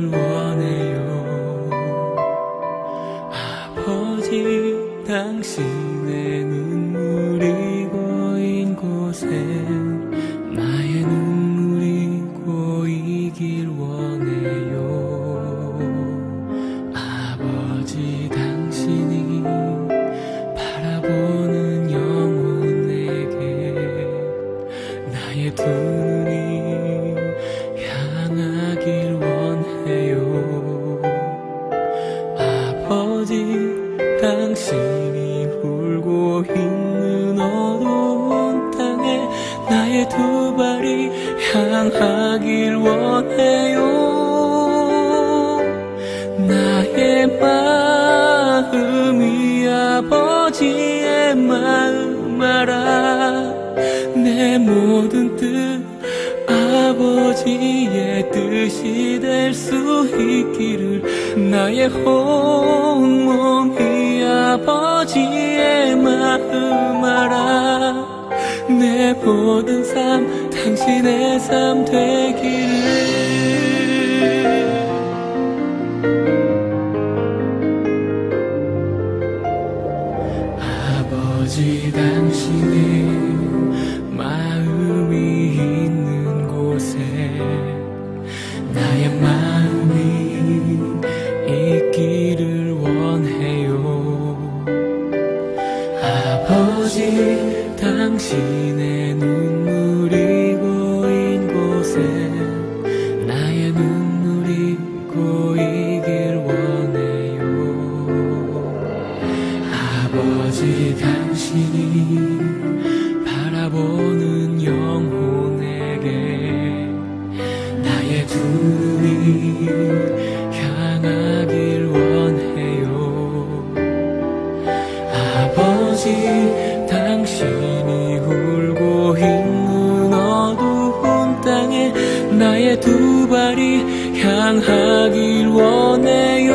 향하길 원해요.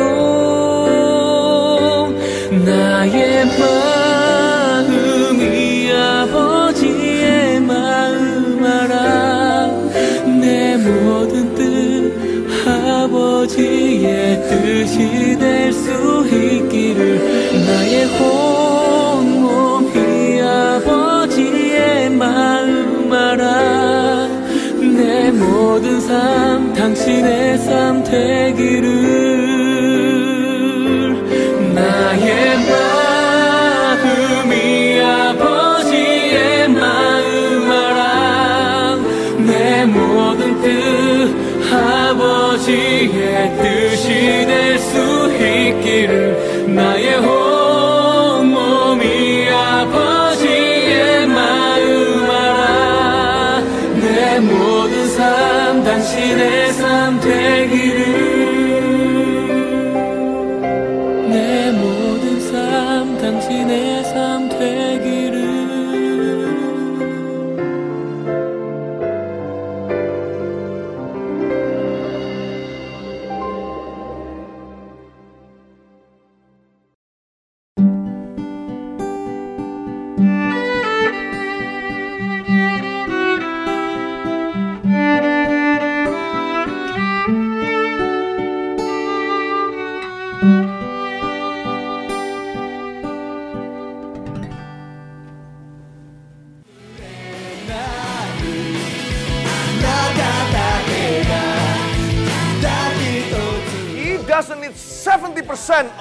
나의 마음이 아버지의 마음 알아. 내 모든 뜻 아버지의 뜻이 될 수 있기를 나의 온몸이 아버지의 마음 알아. 내 모든 삶 당신의 삶 되기를 나의 마음이 아버지의 마음 알아 내 모든 뜻 아버지의 뜻이 될 수 있기를 나의 온 당신의 삶되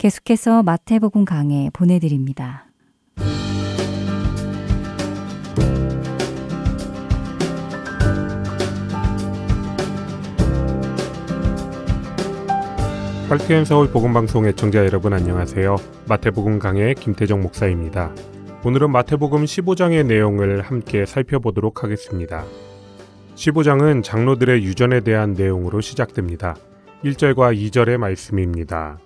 계속해서 마태복음 강해 보내드립니다. 할트앤 서울 복음방송 애청자 여러분 안녕하세요. 마태복음 강의 김태정 목사입니다. 오늘은 마태복음 15장의 내용을 함께 살펴보도록 하겠습니다. 15장은 장로들의 유전에 대한 내용으로 시작됩니다. 1절과 2절의 말씀입니다.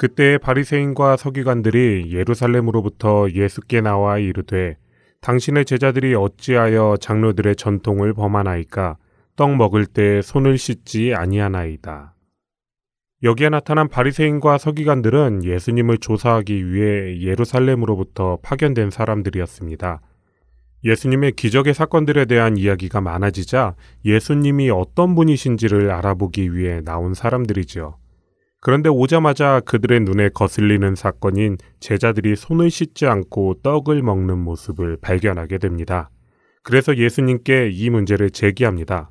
그때 바리새인과 서기관들이 예루살렘으로부터 예수께 나와 이르되 당신의 제자들이 어찌하여 장로들의 전통을 범하나이까 떡 먹을 때 손을 씻지 아니하나이다. 여기에 나타난 바리새인과 서기관들은 예수님을 조사하기 위해 예루살렘으로부터 파견된 사람들이었습니다. 예수님의 기적의 사건들에 대한 이야기가 많아지자 예수님이 어떤 분이신지를 알아보기 위해 나온 사람들이지요. 그런데 오자마자 그들의 눈에 거슬리는 사건인 제자들이 손을 씻지 않고 떡을 먹는 모습을 발견하게 됩니다. 그래서 예수님께 이 문제를 제기합니다.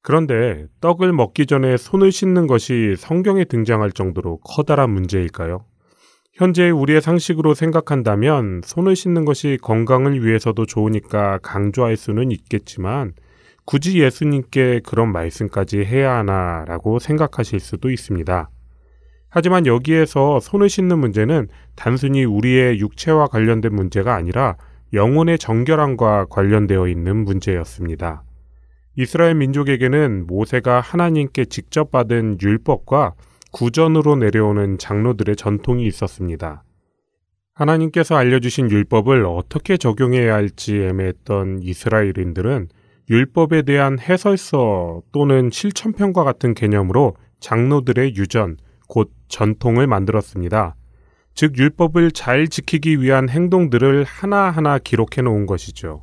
그런데 떡을 먹기 전에 손을 씻는 것이 성경에 등장할 정도로 커다란 문제일까요? 현재 우리의 상식으로 생각한다면 손을 씻는 것이 건강을 위해서도 좋으니까 강조할 수는 있겠지만 굳이 예수님께 그런 말씀까지 해야 하나라고 생각하실 수도 있습니다. 하지만 여기에서 손을 씻는 문제는 단순히 우리의 육체와 관련된 문제가 아니라 영혼의 정결함과 관련되어 있는 문제였습니다. 이스라엘 민족에게는 모세가 하나님께 직접 받은 율법과 구전으로 내려오는 장로들의 전통이 있었습니다. 하나님께서 알려주신 율법을 어떻게 적용해야 할지 애매했던 이스라엘인들은 율법에 대한 해설서 또는 실천편과 같은 개념으로 장로들의 유전, 곧 전통을 만들었습니다. 즉, 율법을 잘 지키기 위한 행동들을 하나하나 기록해 놓은 것이죠.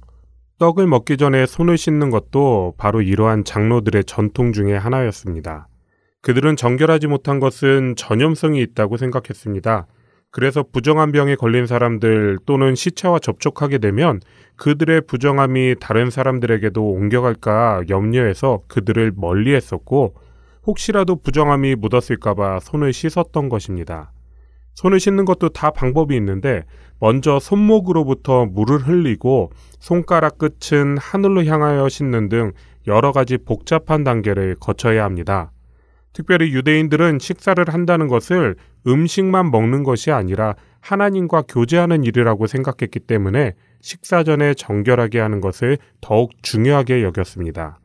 떡을 먹기 전에 손을 씻는 것도 바로 이러한 장로들의 전통 중의 하나였습니다. 그들은 정결하지 못한 것은 전염성이 있다고 생각했습니다. 그래서 부정한 병에 걸린 사람들 또는 시체와 접촉하게 되면 그들의 부정함이 다른 사람들에게도 옮겨갈까 염려해서 그들을 멀리 했었고 혹시라도 부정함이 묻었을까봐 손을 씻었던 것입니다. 손을 씻는 것도 다 방법이 있는데 먼저 손목으로부터 물을 흘리고 손가락 끝은 하늘로 향하여 씻는 등 여러 가지 복잡한 단계를 거쳐야 합니다. 특별히 유대인들은 식사를 한다는 것을 음식만 먹는 것이 아니라 하나님과 교제하는 일이라고 생각했기 때문에 식사 전에 정결하게 하는 것을 더욱 중요하게 여겼습니다.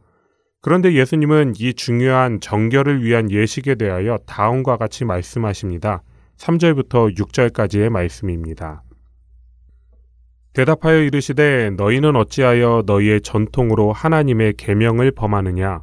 그런데 예수님은 이 중요한 정결을 위한 예식에 대하여 다음과 같이 말씀하십니다. 3절부터 6절까지의 말씀입니다. 대답하여 이르시되 너희는 어찌하여 너희의 전통으로 하나님의 계명을 범하느냐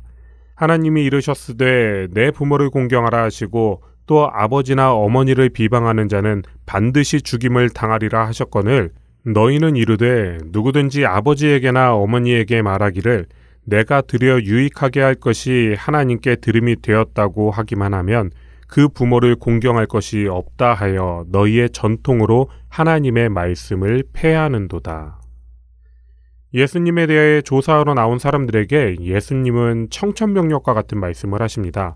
하나님이 이르셨으되 내 부모를 공경하라 하시고 또 아버지나 어머니를 비방하는 자는 반드시 죽임을 당하리라 하셨거늘 너희는 이르되 누구든지 아버지에게나 어머니에게 말하기를 내가 드려 유익하게 할 것이 하나님께 들음이 되었다고 하기만 하면 그 부모를 공경할 것이 없다 하여 너희의 전통으로 하나님의 말씀을 폐하는도다. 예수님에 대해 조사하러 나온 사람들에게 예수님은 청천벽력과 같은 말씀을 하십니다.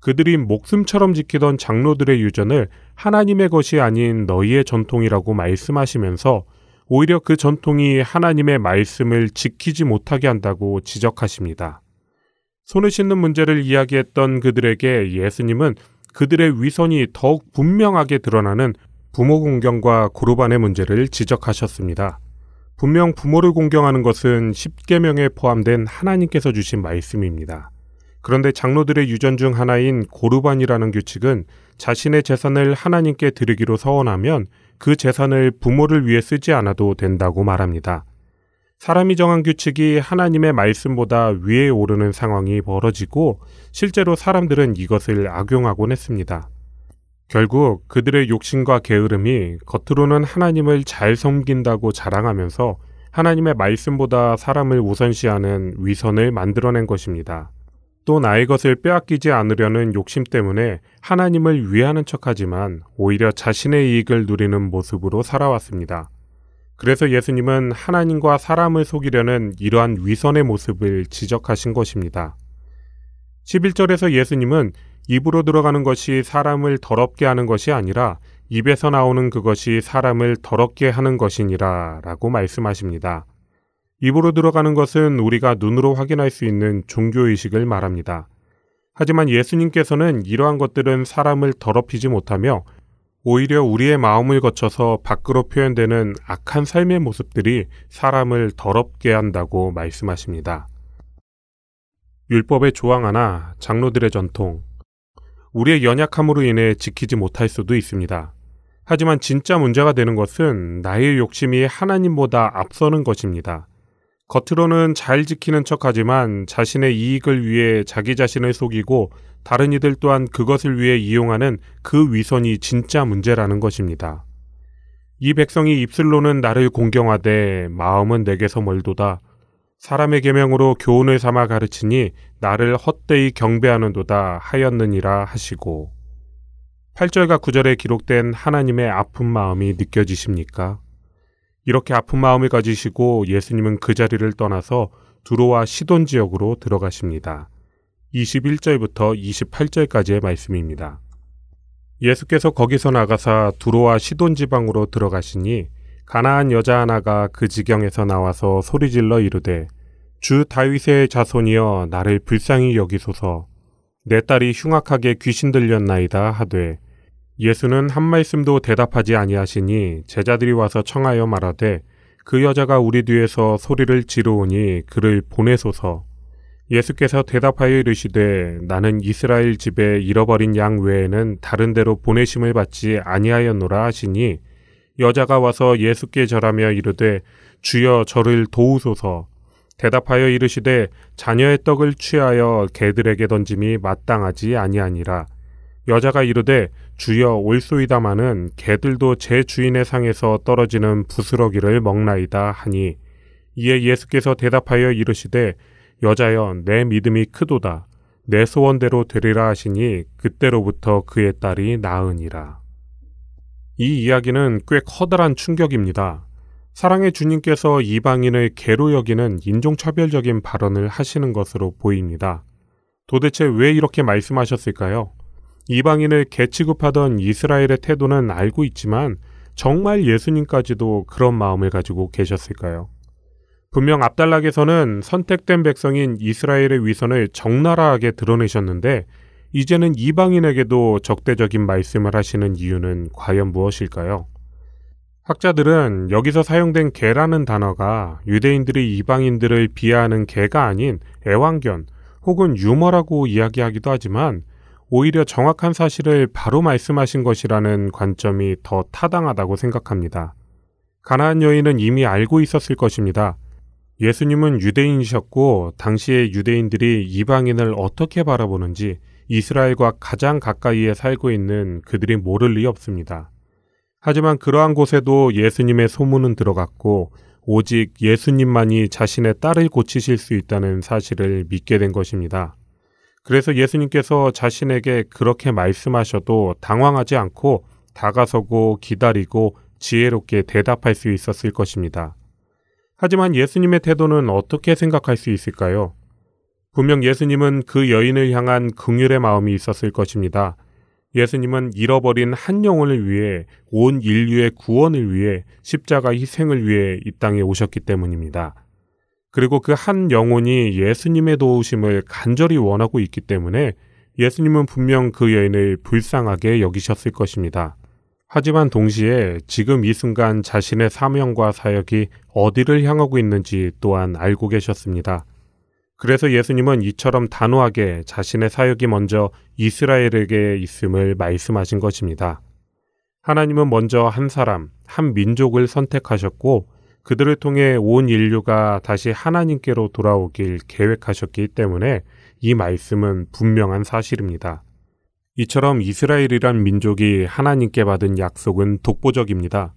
그들이 목숨처럼 지키던 장로들의 유전을 하나님의 것이 아닌 너희의 전통이라고 말씀하시면서 오히려 그 전통이 하나님의 말씀을 지키지 못하게 한다고 지적하십니다. 손을 씻는 문제를 이야기했던 그들에게 예수님은 그들의 위선이 더욱 분명하게 드러나는 부모 공경과 고르반의 문제를 지적하셨습니다. 분명 부모를 공경하는 것은 10계명에 포함된 하나님께서 주신 말씀입니다. 그런데 장로들의 유전 중 하나인 고르반이라는 규칙은 자신의 재산을 하나님께 드리기로 서원하면 그 재산을 부모를 위해 쓰지 않아도 된다고 말합니다. 사람이 정한 규칙이 하나님의 말씀보다 위에 오르는 상황이 벌어지고 실제로 사람들은 이것을 악용하곤 했습니다. 결국 그들의 욕심과 게으름이 겉으로는 하나님을 잘 섬긴다고 자랑하면서 하나님의 말씀보다 사람을 우선시하는 위선을 만들어낸 것입니다. 또 나의 것을 빼앗기지 않으려는 욕심 때문에 하나님을 위하는 척하지만 오히려 자신의 이익을 누리는 모습으로 살아왔습니다. 그래서 예수님은 하나님과 사람을 속이려는 이러한 위선의 모습을 지적하신 것입니다. 11절에서 예수님은 입으로 들어가는 것이 사람을 더럽게 하는 것이 아니라 입에서 나오는 그것이 사람을 더럽게 하는 것이니라 라고 말씀하십니다. 입으로 들어가는 것은 우리가 눈으로 확인할 수 있는 종교의식을 말합니다. 하지만 예수님께서는 이러한 것들은 사람을 더럽히지 못하며 오히려 우리의 마음을 거쳐서 밖으로 표현되는 악한 삶의 모습들이 사람을 더럽게 한다고 말씀하십니다. 율법의 조항 하나, 장로들의 전통, 우리의 연약함으로 인해 지키지 못할 수도 있습니다. 하지만 진짜 문제가 되는 것은 나의 욕심이 하나님보다 앞서는 것입니다. 겉으로는 잘 지키는 척 하지만 자신의 이익을 위해 자기 자신을 속이고 다른 이들 또한 그것을 위해 이용하는 그 위선이 진짜 문제라는 것입니다. 이 백성이 입술로는 나를 공경하되 마음은 내게서 멀도다. 사람의 계명으로 교훈을 삼아 가르치니 나를 헛되이 경배하는도다 하였느니라 하시고 8절과 9절에 기록된 하나님의 아픈 마음이 느껴지십니까? 이렇게 아픈 마음을 가지시고 예수님은 그 자리를 떠나서 두로와 시돈 지역으로 들어가십니다. 21절부터 28절까지의 말씀입니다. 예수께서 거기서 나가사 두로와 시돈 지방으로 들어가시니 가나안 여자 하나가 그 지경에서 나와서 소리질러 이르되 주 다윗의 자손이여 나를 불쌍히 여기소서 내 딸이 흉악하게 귀신 들렸나이다 하되 예수는 한 말씀도 대답하지 아니하시니 제자들이 와서 청하여 말하되 그 여자가 우리 뒤에서 소리를 지르오니 그를 보내소서. 예수께서 대답하여 이르시되 나는 이스라엘 집에 잃어버린 양 외에는 다른 데로 보내심을 받지 아니하였노라 하시니 여자가 와서 예수께 절하며 이르되 주여 저를 도우소서. 대답하여 이르시되 자녀의 떡을 취하여 개들에게 던짐이 마땅하지 아니하니라 여자가 이르되 주여 올소이다마는 개들도 제 주인의 상에서 떨어지는 부스러기를 먹나이다 하니 이에 예수께서 대답하여 이르시되 여자여 내 믿음이 크도다 내 소원대로 되리라 하시니 그때로부터 그의 딸이 나으니라. 이 이야기는 꽤 커다란 충격입니다. 사랑의 주님께서 이방인을 개로 여기는 인종차별적인 발언을 하시는 것으로 보입니다. 도대체 왜 이렇게 말씀하셨을까요? 이방인을 개 취급하던 이스라엘의 태도는 알고 있지만 정말 예수님까지도 그런 마음을 가지고 계셨을까요? 분명 앞달락에서는 선택된 백성인 이스라엘의 위선을 적나라하게 드러내셨는데 이제는 이방인에게도 적대적인 말씀을 하시는 이유는 과연 무엇일까요? 학자들은 여기서 사용된 개라는 단어가 유대인들이 이방인들을 비하하는 개가 아닌 애완견 혹은 유머라고 이야기하기도 하지만 오히려 정확한 사실을 바로 말씀하신 것이라는 관점이 더 타당하다고 생각합니다. 가나안 여인은 이미 알고 있었을 것입니다. 예수님은 유대인이셨고 당시의 유대인들이 이방인을 어떻게 바라보는지 이스라엘과 가장 가까이에 살고 있는 그들이 모를 리 없습니다. 하지만 그러한 곳에도 예수님의 소문은 들어갔고 오직 예수님만이 자신의 딸을 고치실 수 있다는 사실을 믿게 된 것입니다. 그래서 예수님께서 자신에게 그렇게 말씀하셔도 당황하지 않고 다가서고 기다리고 지혜롭게 대답할 수 있었을 것입니다. 하지만 예수님의 태도는 어떻게 생각할 수 있을까요? 분명 예수님은 그 여인을 향한 긍휼의 마음이 있었을 것입니다. 예수님은 잃어버린 한 영혼을 위해 온 인류의 구원을 위해 십자가 희생을 위해 이 땅에 오셨기 때문입니다. 그리고 그 한 영혼이 예수님의 도우심을 간절히 원하고 있기 때문에 예수님은 분명 그 여인을 불쌍하게 여기셨을 것입니다. 하지만 동시에 지금 이 순간 자신의 사명과 사역이 어디를 향하고 있는지 또한 알고 계셨습니다. 그래서 예수님은 이처럼 단호하게 자신의 사역이 먼저 이스라엘에게 있음을 말씀하신 것입니다. 하나님은 먼저 한 사람, 한 민족을 선택하셨고 그들을 통해 온 인류가 다시 하나님께로 돌아오길 계획하셨기 때문에 이 말씀은 분명한 사실입니다. 이처럼 이스라엘이란 민족이 하나님께 받은 약속은 독보적입니다.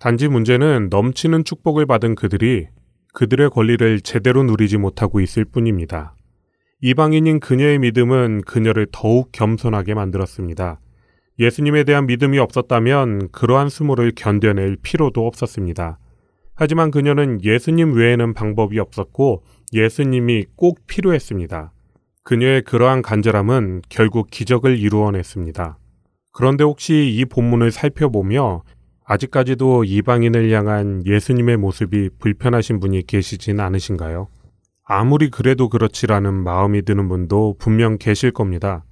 단지 문제는 넘치는 축복을 받은 그들이 그들의 권리를 제대로 누리지 못하고 있을 뿐입니다. 이방인인 그녀의 믿음은 그녀를 더욱 겸손하게 만들었습니다. 예수님에 대한 믿음이 없었다면 그러한 수모를 견뎌낼 필요도 없었습니다. 하지만 그녀는 예수님 외에는 방법이 없었고 예수님이 꼭 필요했습니다. 그녀의 그러한 간절함은 결국 기적을 이루어냈습니다. 그런데 혹시 이 본문을 살펴보며 아직까지도 이방인을 향한 예수님의 모습이 불편하신 분이 계시진 않으신가요? 아무리 그래도 그렇지라는 마음이 드는 분도 분명 계실 겁니다.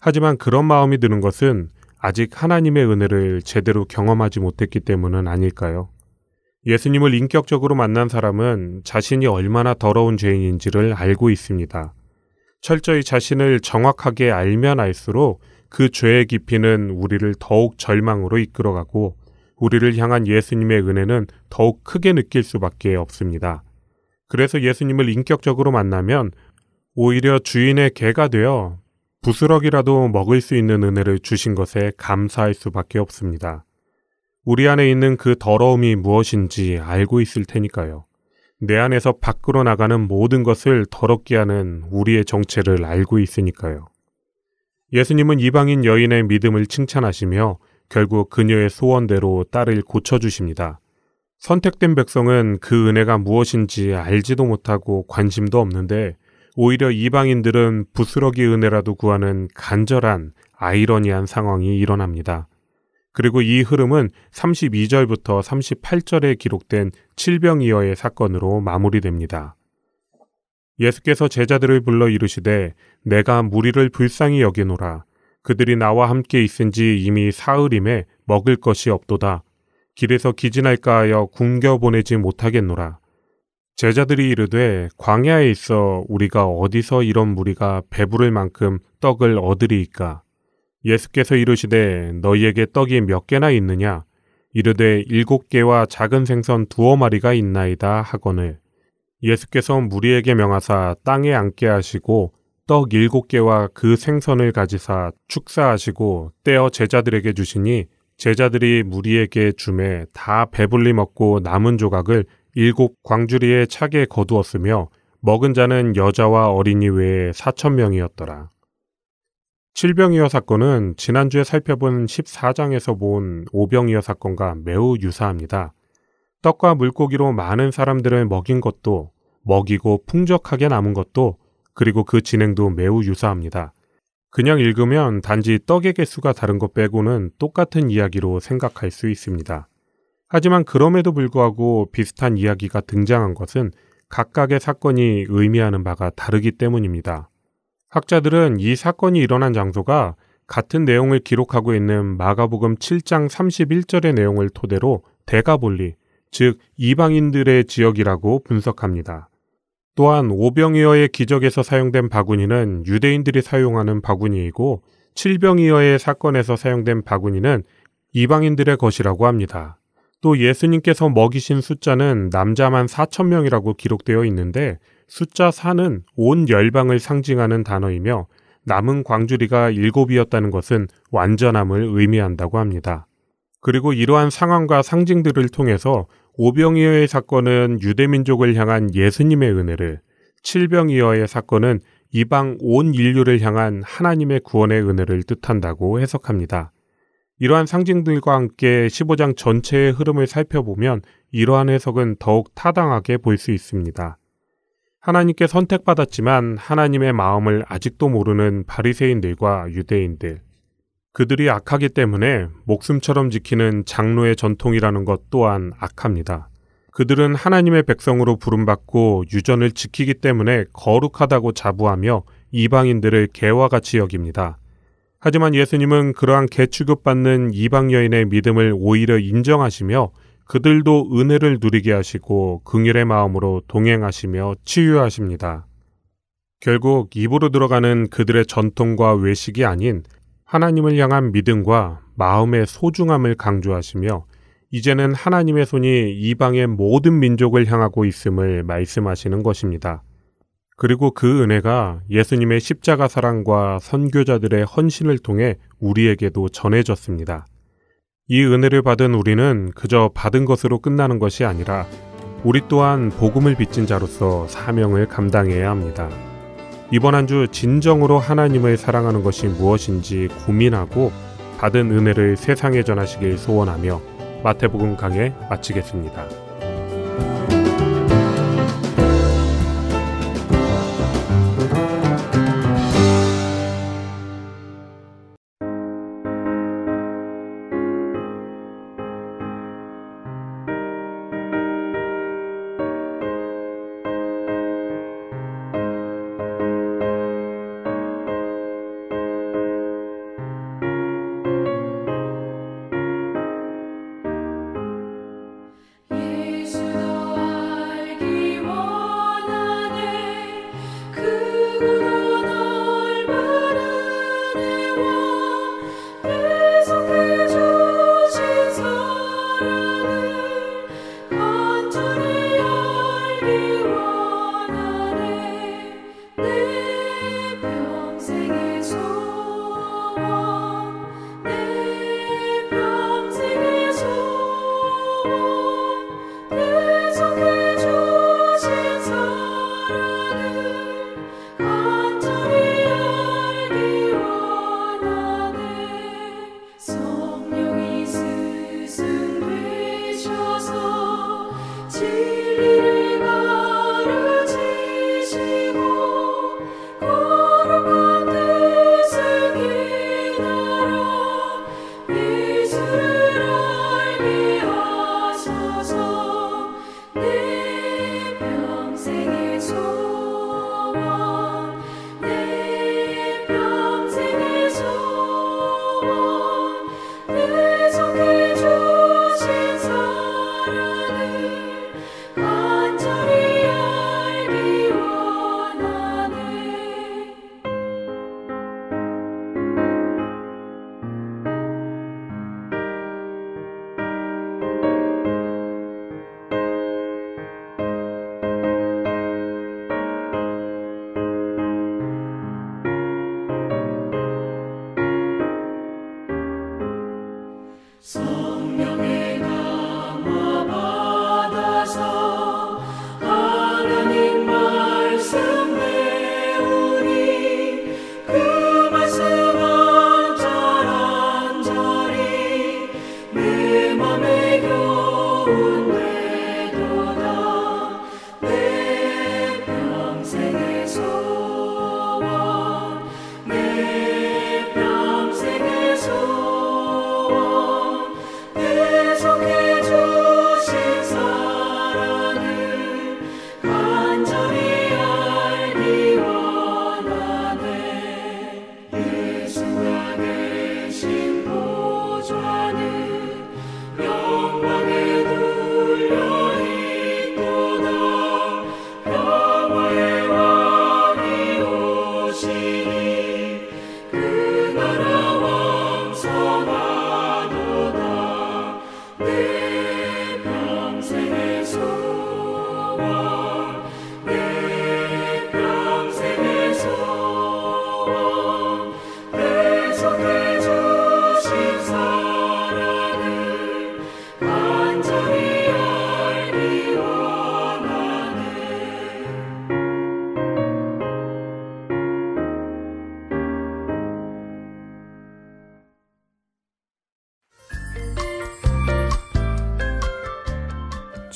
하지만 그런 마음이 드는 것은 아직 하나님의 은혜를 제대로 경험하지 못했기 때문은 아닐까요? 예수님을 인격적으로 만난 사람은 자신이 얼마나 더러운 죄인인지를 알고 있습니다. 철저히 자신을 정확하게 알면 알수록 그 죄의 깊이는 우리를 더욱 절망으로 이끌어가고 우리를 향한 예수님의 은혜는 더욱 크게 느낄 수밖에 없습니다. 그래서 예수님을 인격적으로 만나면 오히려 주인의 개가 되어 부스럭이라도 먹을 수 있는 은혜를 주신 것에 감사할 수밖에 없습니다. 우리 안에 있는 그 더러움이 무엇인지 알고 있을 테니까요. 내 안에서 밖으로 나가는 모든 것을 더럽게 하는 우리의 정체를 알고 있으니까요. 예수님은 이방인 여인의 믿음을 칭찬하시며 결국 그녀의 소원대로 딸을 고쳐주십니다. 선택된 백성은 그 은혜가 무엇인지 알지도 못하고 관심도 없는데 오히려 이방인들은 부스러기 은혜라도 구하는 간절한 아이러니한 상황이 일어납니다. 그리고 이 흐름은 32절부터 38절에 기록된 칠병이어의 사건으로 마무리됩니다. 예수께서 제자들을 불러 이르시되 내가 무리를 불쌍히 여기노라 그들이 나와 함께 있은지 이미 사흘임에 먹을 것이 없도다. 길에서 기진할까 하여 굶겨 보내지 못하겠노라. 제자들이 이르되 광야에 있어 우리가 어디서 이런 무리가 배부를 만큼 떡을 얻으리이까. 예수께서 이르시되 너희에게 떡이 몇 개나 있느냐? 이르되 일곱 개와 작은 생선 두어 마리가 있나이다 하거늘. 예수께서 무리에게 명하사 땅에 앉게 하시고 떡 일곱 개와 그 생선을 가지사 축사하시고 떼어 제자들에게 주시니 제자들이 무리에게 주매 다 배불리 먹고 남은 조각을 일곱 광주리에 차게 거두었으며 먹은 자는 여자와 어린이 외에 사천 명이었더라. 칠병이어 사건은 지난주에 살펴본 14장에서 본 오병이어 사건과 매우 유사합니다. 떡과 물고기로 많은 사람들을 먹인 것도 먹이고 풍족하게 남은 것도 그리고 그 진행도 매우 유사합니다. 그냥 읽으면 단지 떡의 개수가 다른 것 빼고는 똑같은 이야기로 생각할 수 있습니다. 하지만 그럼에도 불구하고 비슷한 이야기가 등장한 것은 각각의 사건이 의미하는 바가 다르기 때문입니다. 학자들은 이 사건이 일어난 장소가 같은 내용을 기록하고 있는 마가복음 7장 31절의 내용을 토대로 대가볼리, 즉 이방인들의 지역이라고 분석합니다. 또한 오병이어의 기적에서 사용된 바구니는 유대인들이 사용하는 바구니이고 칠병이어의 사건에서 사용된 바구니는 이방인들의 것이라고 합니다. 또 예수님께서 먹이신 숫자는 남자만 4천 명이라고 기록되어 있는데 숫자 4는 온 열방을 상징하는 단어이며 남은 광주리가 일곱이었다는 것은 완전함을 의미한다고 합니다. 그리고 이러한 상황과 상징들을 통해서 오병이어의 사건은 유대민족을 향한 예수님의 은혜를, 칠병이어의 사건은 이방 온 인류를 향한 하나님의 구원의 은혜를 뜻한다고 해석합니다. 이러한 상징들과 함께 15장 전체의 흐름을 살펴보면 이러한 해석은 더욱 타당하게 볼 수 있습니다. 하나님께 선택받았지만 하나님의 마음을 아직도 모르는 바리새인들과 유대인들, 그들이 악하기 때문에 목숨처럼 지키는 장로의 전통이라는 것 또한 악합니다. 그들은 하나님의 백성으로 부름받고 유전을 지키기 때문에 거룩하다고 자부하며 이방인들을 개와 같이 여깁니다. 하지만 예수님은 그러한 개 취급받는 이방 여인의 믿음을 오히려 인정하시며 그들도 은혜를 누리게 하시고 긍휼의 마음으로 동행하시며 치유하십니다. 결국 입으로 들어가는 그들의 전통과 외식이 아닌 하나님을 향한 믿음과 마음의 소중함을 강조하시며 이제는 하나님의 손이 이방의 모든 민족을 향하고 있음을 말씀하시는 것입니다. 그리고 그 은혜가 예수님의 십자가 사랑과 선교자들의 헌신을 통해 우리에게도 전해졌습니다. 이 은혜를 받은 우리는 그저 받은 것으로 끝나는 것이 아니라 우리 또한 복음을 빚진 자로서 사명을 감당해야 합니다. 이번 한 주 진정으로 하나님을 사랑하는 것이 무엇인지 고민하고 받은 은혜를 세상에 전하시길 소원하며 마태복음 강해 마치겠습니다.